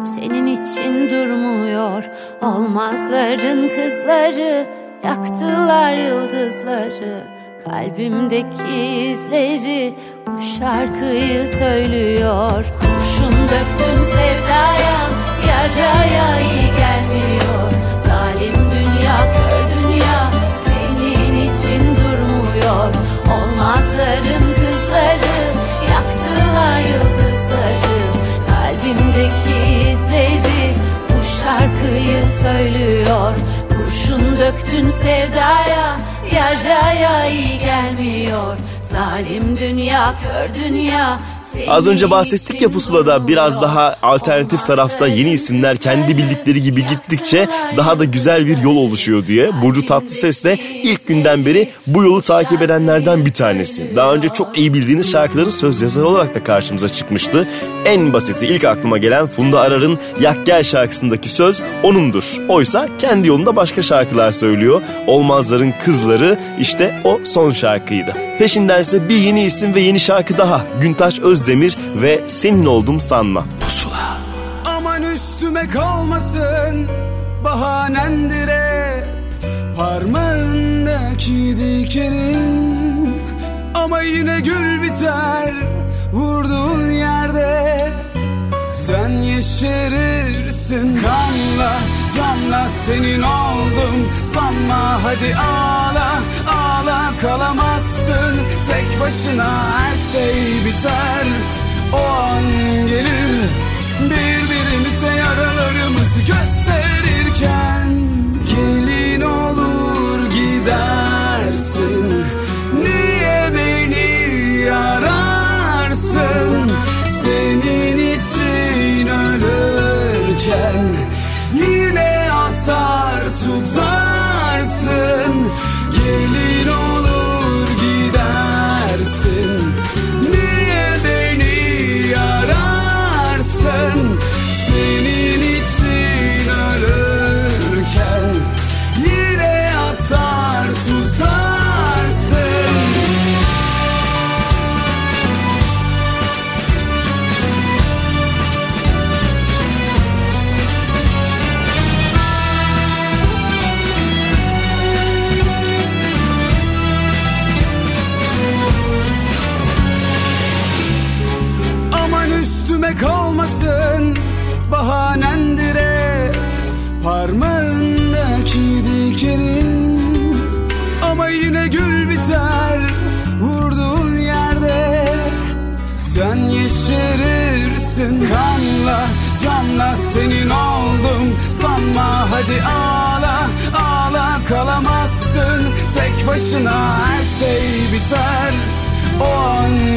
Speaker 14: Senin için durmuyor. Olmazların kızları Yaktılar yıldızları. Kalbimdeki izleri Bu şarkıyı söylüyor. Kurşun döktün sevdaya Yaraya iyi gelmiyor söylüyor. Kurşun döktün sevdaya Yaraya iyi gelmiyor. Zalim dünya kör dünya
Speaker 2: Az önce bahsettik ya pusulada biraz daha alternatif tarafta yeni isimler kendi bildikleri gibi gittikçe daha da güzel bir yol oluşuyor diye. Burcu Tatlıses de ilk günden beri bu yolu takip edenlerden bir tanesi. Daha önce çok iyi bildiğiniz şarkıların söz yazarı olarak da karşımıza çıkmıştı. En basiti ilk aklıma gelen Funda Arar'ın Yak Gel şarkısındaki söz onundur. Oysa kendi yolunda başka şarkılar söylüyor. Olmazların Kızları işte o son şarkıydı. Peşindense bir yeni isim ve yeni şarkı daha. Güntaş Özdemir ve Senin Oldum Sanma. Pusula.
Speaker 20: Aman üstüme kalmasın bahanendir hep Parmağındaki dikenin Ama yine gül biter vurduğun yerde Sen yeşerirsin. Kanla canla senin oldum Sanma hadi ağla ağla kalamazsın. Tek başına her şey biter. O an gelir birbirimize yaralarımızı gösterirken. Gelin olur gidersin. Niye beni yararsın Senin için ölürken Yine atar tutarsın. Gelin olur senin oldum. Sanma hadi ağla ağla kalamazsın. Tek başına her şey biter. O an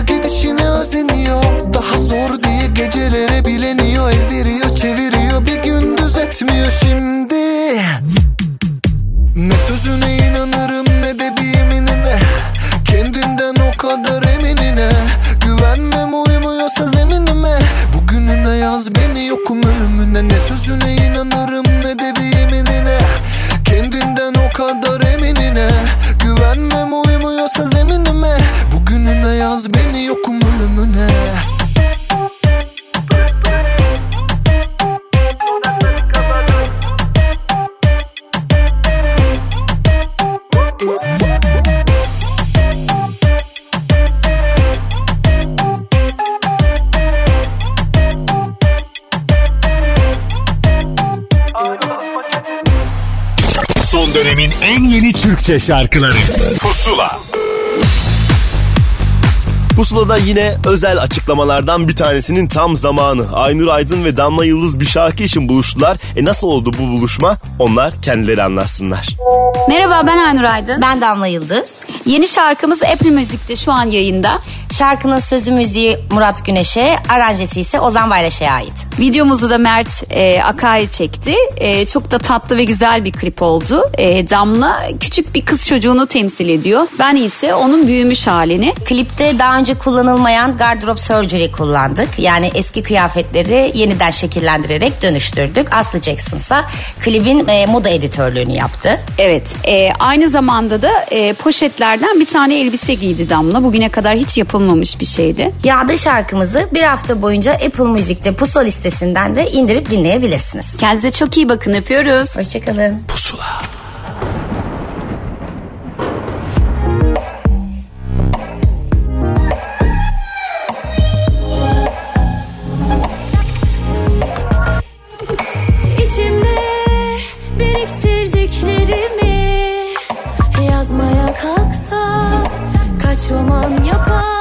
Speaker 21: kıra gidişine özeniyor. Daha zor diye gecelere bileniyor. Eviriyor çeviriyor. Bir gündüz etmiyor şimdi. Ne sözüne inanırım ne de bir yeminine. Kendinden o kadar
Speaker 7: şarkıları Pusula
Speaker 2: Pusula'da yine özel açıklamalardan bir tanesinin tam zamanı. Aynur Aydın ve Damla Yıldız bir şarkı için buluştular. E nasıl oldu bu buluşma? Onlar kendileri anlatsınlar.
Speaker 22: Merhaba ben Aynur Aydın. Ben Damla Yıldız. Yeni şarkımız Apple Müzik'te şu an yayında.
Speaker 23: Şarkının sözü müziği Murat Güneş'e, aranjesi ise Ozan Bayraş'a ait.
Speaker 22: Videomuzu da Mert e, Akay çekti. E, çok da tatlı ve güzel bir klip oldu. E, Damla küçük bir kız çocuğunu temsil ediyor. Ben ise onun büyümüş halini.
Speaker 23: Klipte daha önce kullanılmayan gardırop surgery kullandık. Yani eski kıyafetleri yeniden şekillendirerek dönüştürdük. Aslı Jackson ise klibin e, moda editörlüğünü yaptı.
Speaker 22: Evet e, aynı zamanda da e, poşetlerden bir tane elbise giydi Damla. Bugüne kadar hiç yapılmamış bir şeydi.
Speaker 23: Yağdır şarkımızı bir hafta boyunca Apple Müzik'te Puso listesinden de indirip dinleyebilirsiniz.
Speaker 22: Kendinize çok iyi bakın öpüyoruz.
Speaker 23: Hoşçakalın.
Speaker 2: Pusula.
Speaker 14: İçimde biriktirdiklerimi yazmaya kalksam kaç roman yapar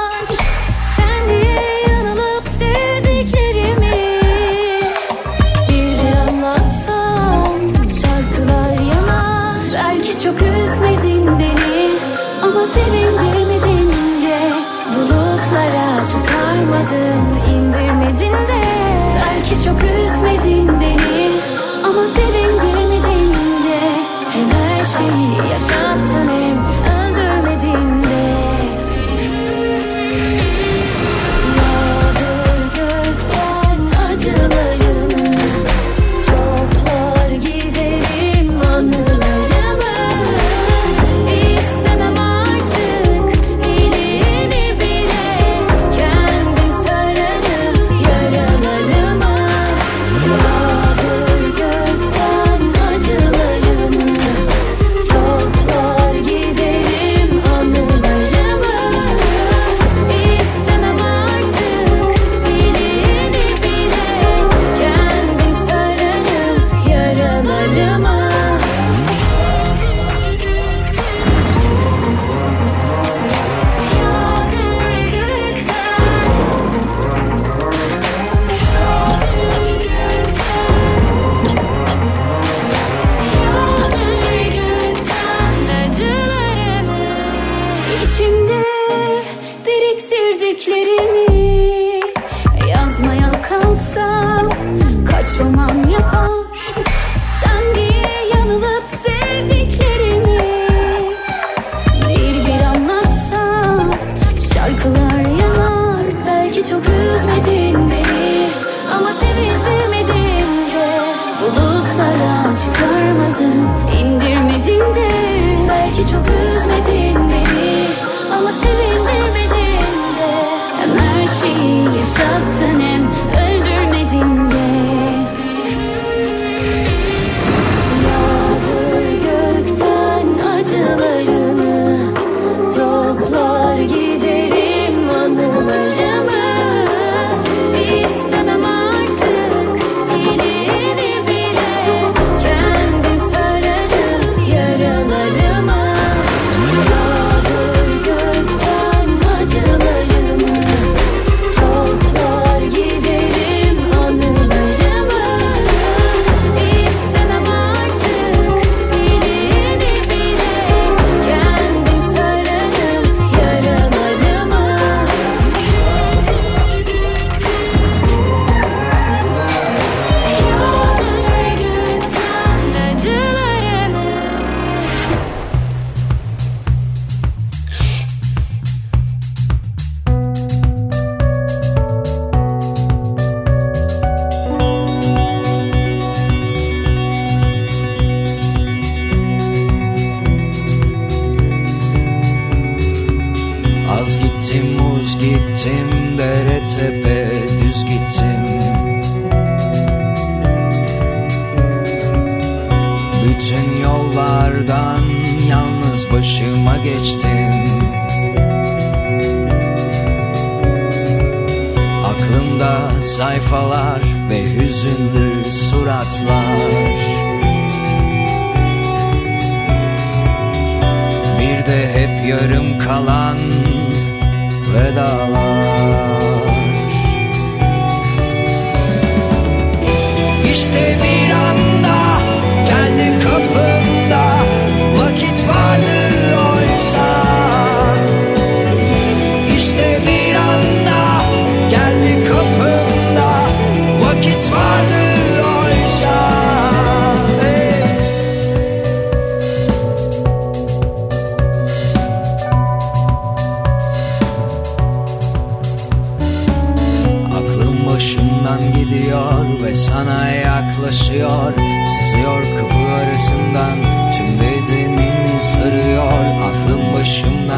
Speaker 14: belki çok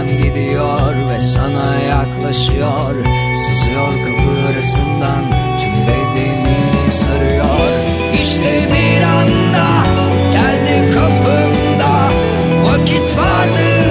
Speaker 6: Elimden gidiyor ve sana yaklaşıyor. Sızıyor kıpırısından tüm bedenini sarıyor. İşte bir anda geldi kapında Vakit vardı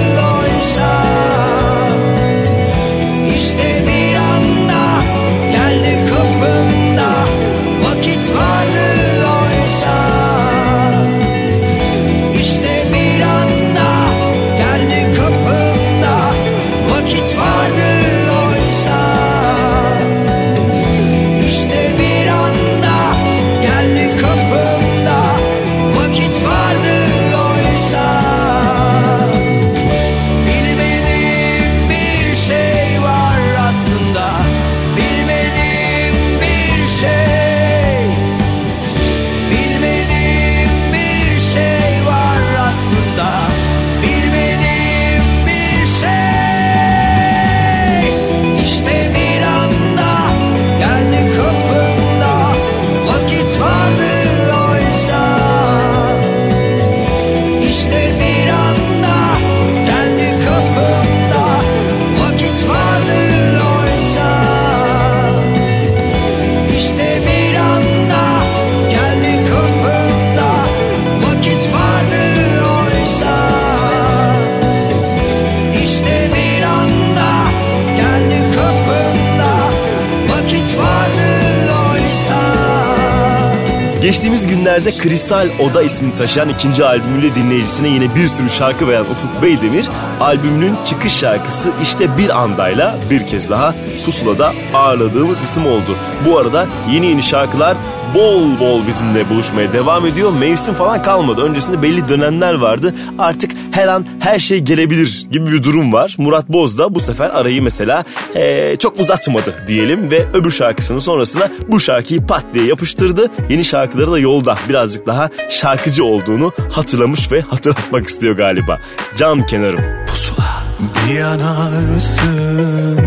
Speaker 2: Geçtiğimiz günlerde Kristal Oda ismini taşıyan ikinci albümüyle dinleyicisine yine bir sürü şarkı veren Ufuk Beydemir, albümünün çıkış şarkısı işte bir andayla bir kez daha Pusula'da ağırladığımız isim oldu. Bu arada yeni yeni şarkılar bol bol bizimle buluşmaya devam ediyor. Mevsim falan kalmadı. Öncesinde belli dönemler vardı. Artık her an her şey gelebilir gibi bir durum var. Murat Boz da bu sefer arayı mesela eee, çok uzatmadı diyelim ve öbür şarkısının sonrasına bu şarkıyı pat diye yapıştırdı. Yeni şarkıları da yolda birazcık daha şarkıcı olduğunu hatırlamış ve hatırlatmak istiyor galiba. Can kenarım pusula.
Speaker 16: Bir yanarsın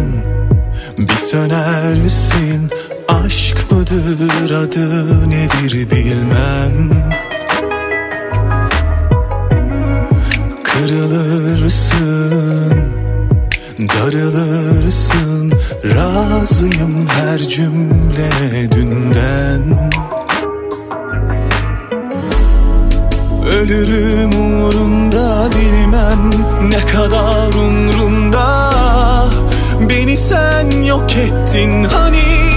Speaker 16: Bir sönersin Aşk mıdır adı nedir bilmem Kırılırsın Darılırsın. Razıyım her cümle dünden. Ölürüm uğrunda bilmem ne kadar umrumda. Beni sen yok ettin hani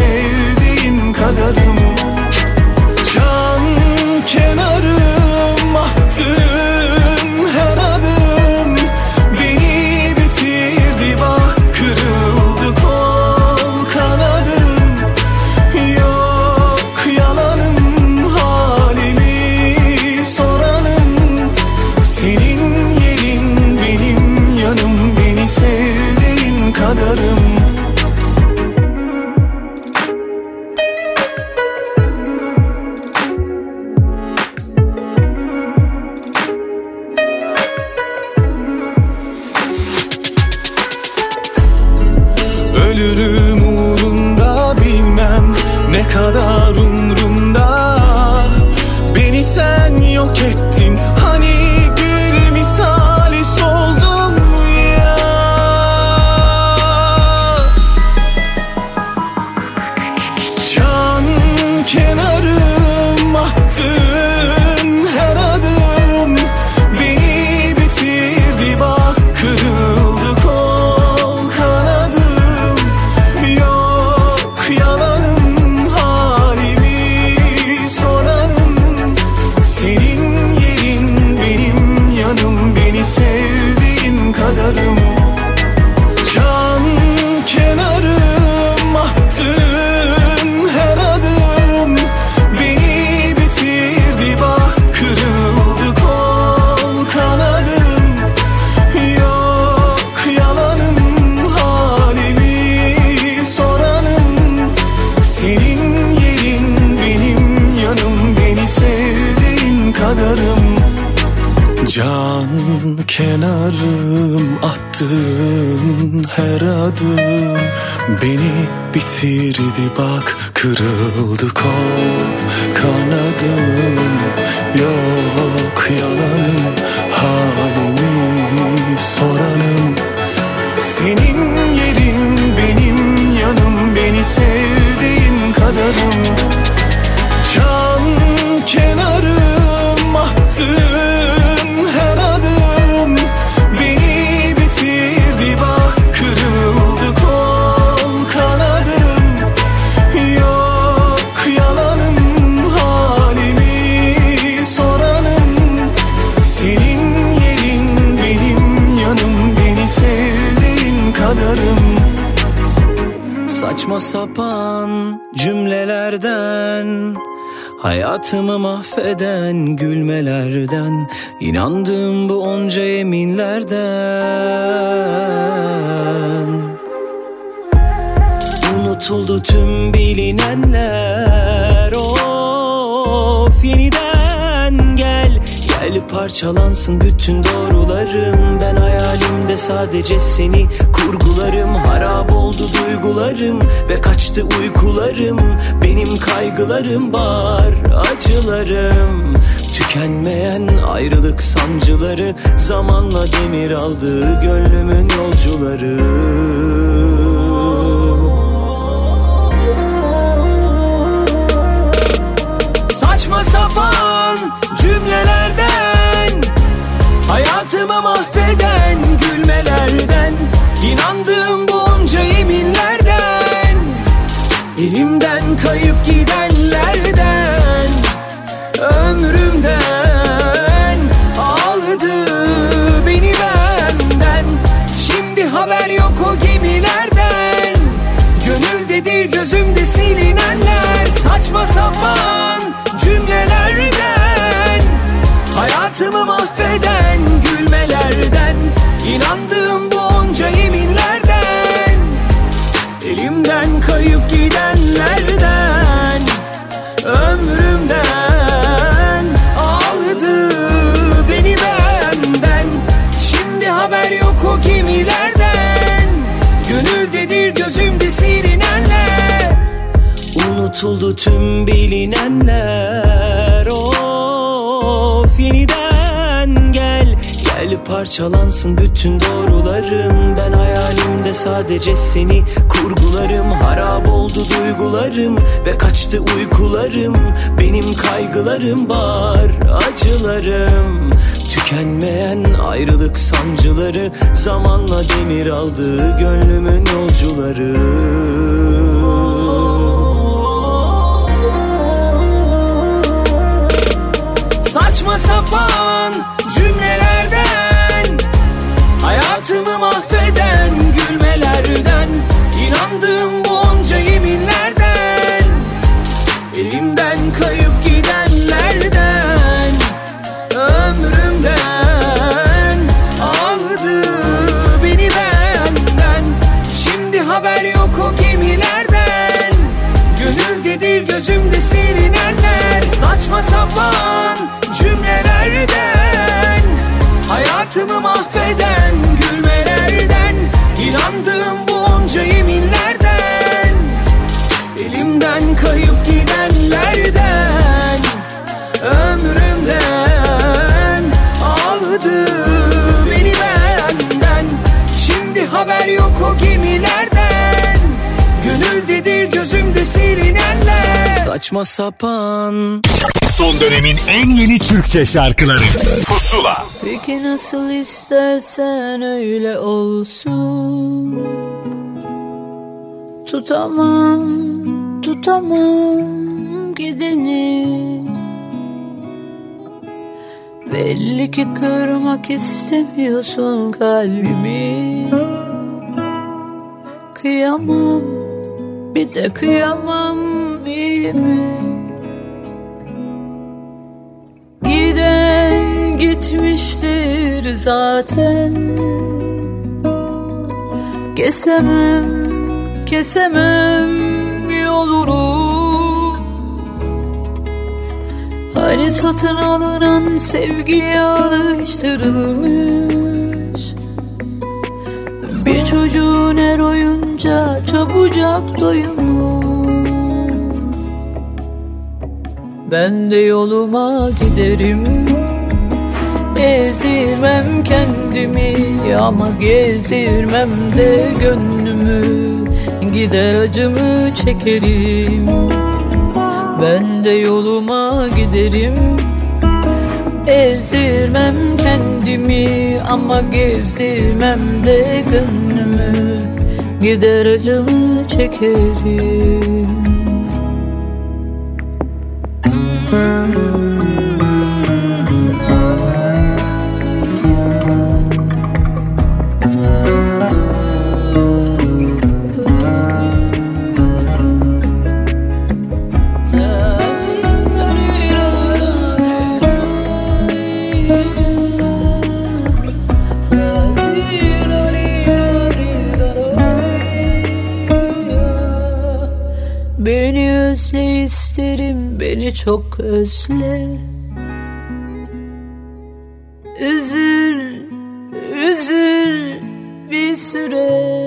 Speaker 16: sevdiğin kadarım
Speaker 12: sadece seni Kurgularım. Harap oldu duygularım Ve kaçtı uykularım. Benim kaygılarım var acılarım. Tükenmeyen ayrılık sancıları Zamanla demir aldı gönlümün yolcuları. Saçma sapan cümlelerde İnandığım bu onca yeminlerden Elimden kayıp giden Unutuldu tüm bilinenler. Of yeniden gel. Gel parçalansın bütün doğrularım. Ben hayalimde sadece seni kurgularım. Harap oldu duygularım ve kaçtı uykularım. Benim kaygılarım var acılarım. Tükenmeyen ayrılık sancıları Zamanla demir aldı gönlümün yolcuları Saçma sapan Mahveden gülmelerden İnandığım bu onca yeminlerden Elimden kayıp gidenlerden Ömrümden aldı beni benden. Şimdi haber yok o gemilerden Gönüldedir gözümde silinenler. Saçma sapan.
Speaker 7: Son dönemin en yeni Türkçe şarkıları
Speaker 15: Peki nasıl istersen öyle olsun. Tutamam, tutamam gideni. Belli ki kırmak istemiyorsun kalbimi. Kıyamam, bir de kıyamam iyi mi? Gitmiştir zaten. Kesemem, kesemem yolunu. Hani satın alınan sevgiye alıştırılmış? Bir çocuğun her oyunca çabucak doyumu Ben de yoluma giderim Ezirmem kendimi ama gezirmem de gönlümü. Gider acımı çekerim. Ben de yoluma giderim. Ezirmem kendimi ama gezirmem de gönlümü. Gider acımı çekerim. Beni çok özle. Üzül, üzül bir süre.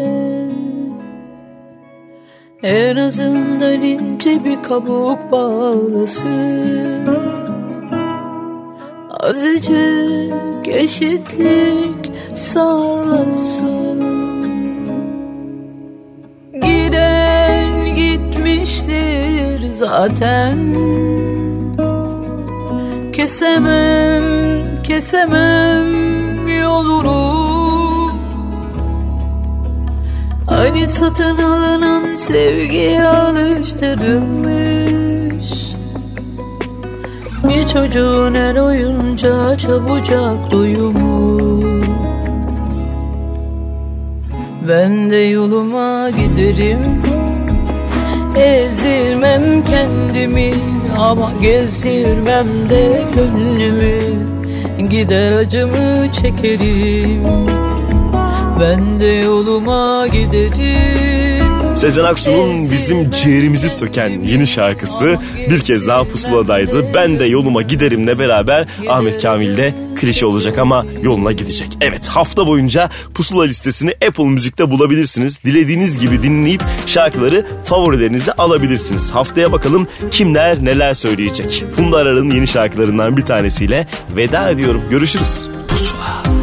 Speaker 15: En azından ince bir kabuk bağlasın. Azıcık eşitlik sağlasın zaten. Kesemem, kesemem yolunu. Hani satın alınan sevgiye alıştırılmış. Bir çocuğun her oyunca çabucak doyumu Ben de yoluma giderim Ezirmem kendimi ama gezirmem de gönlümü. Gider acımı çekerim. Ben de yoluma giderim.
Speaker 14: Sezen Aksu'nun bizim ciğerimizi söken yeni şarkısı bir kez daha pusuladaydı. Ben de yoluma giderimle beraber Ahmet Kamil de klişe olacak ama yoluna gidecek. Evet hafta boyunca pusula listesini Apple Müzik'te bulabilirsiniz. Dilediğiniz gibi dinleyip şarkıları favorilerinize alabilirsiniz. Haftaya bakalım kimler neler söyleyecek. Funda Arar'ın yeni şarkılarından bir tanesiyle veda ediyorum. Görüşürüz. Pusula.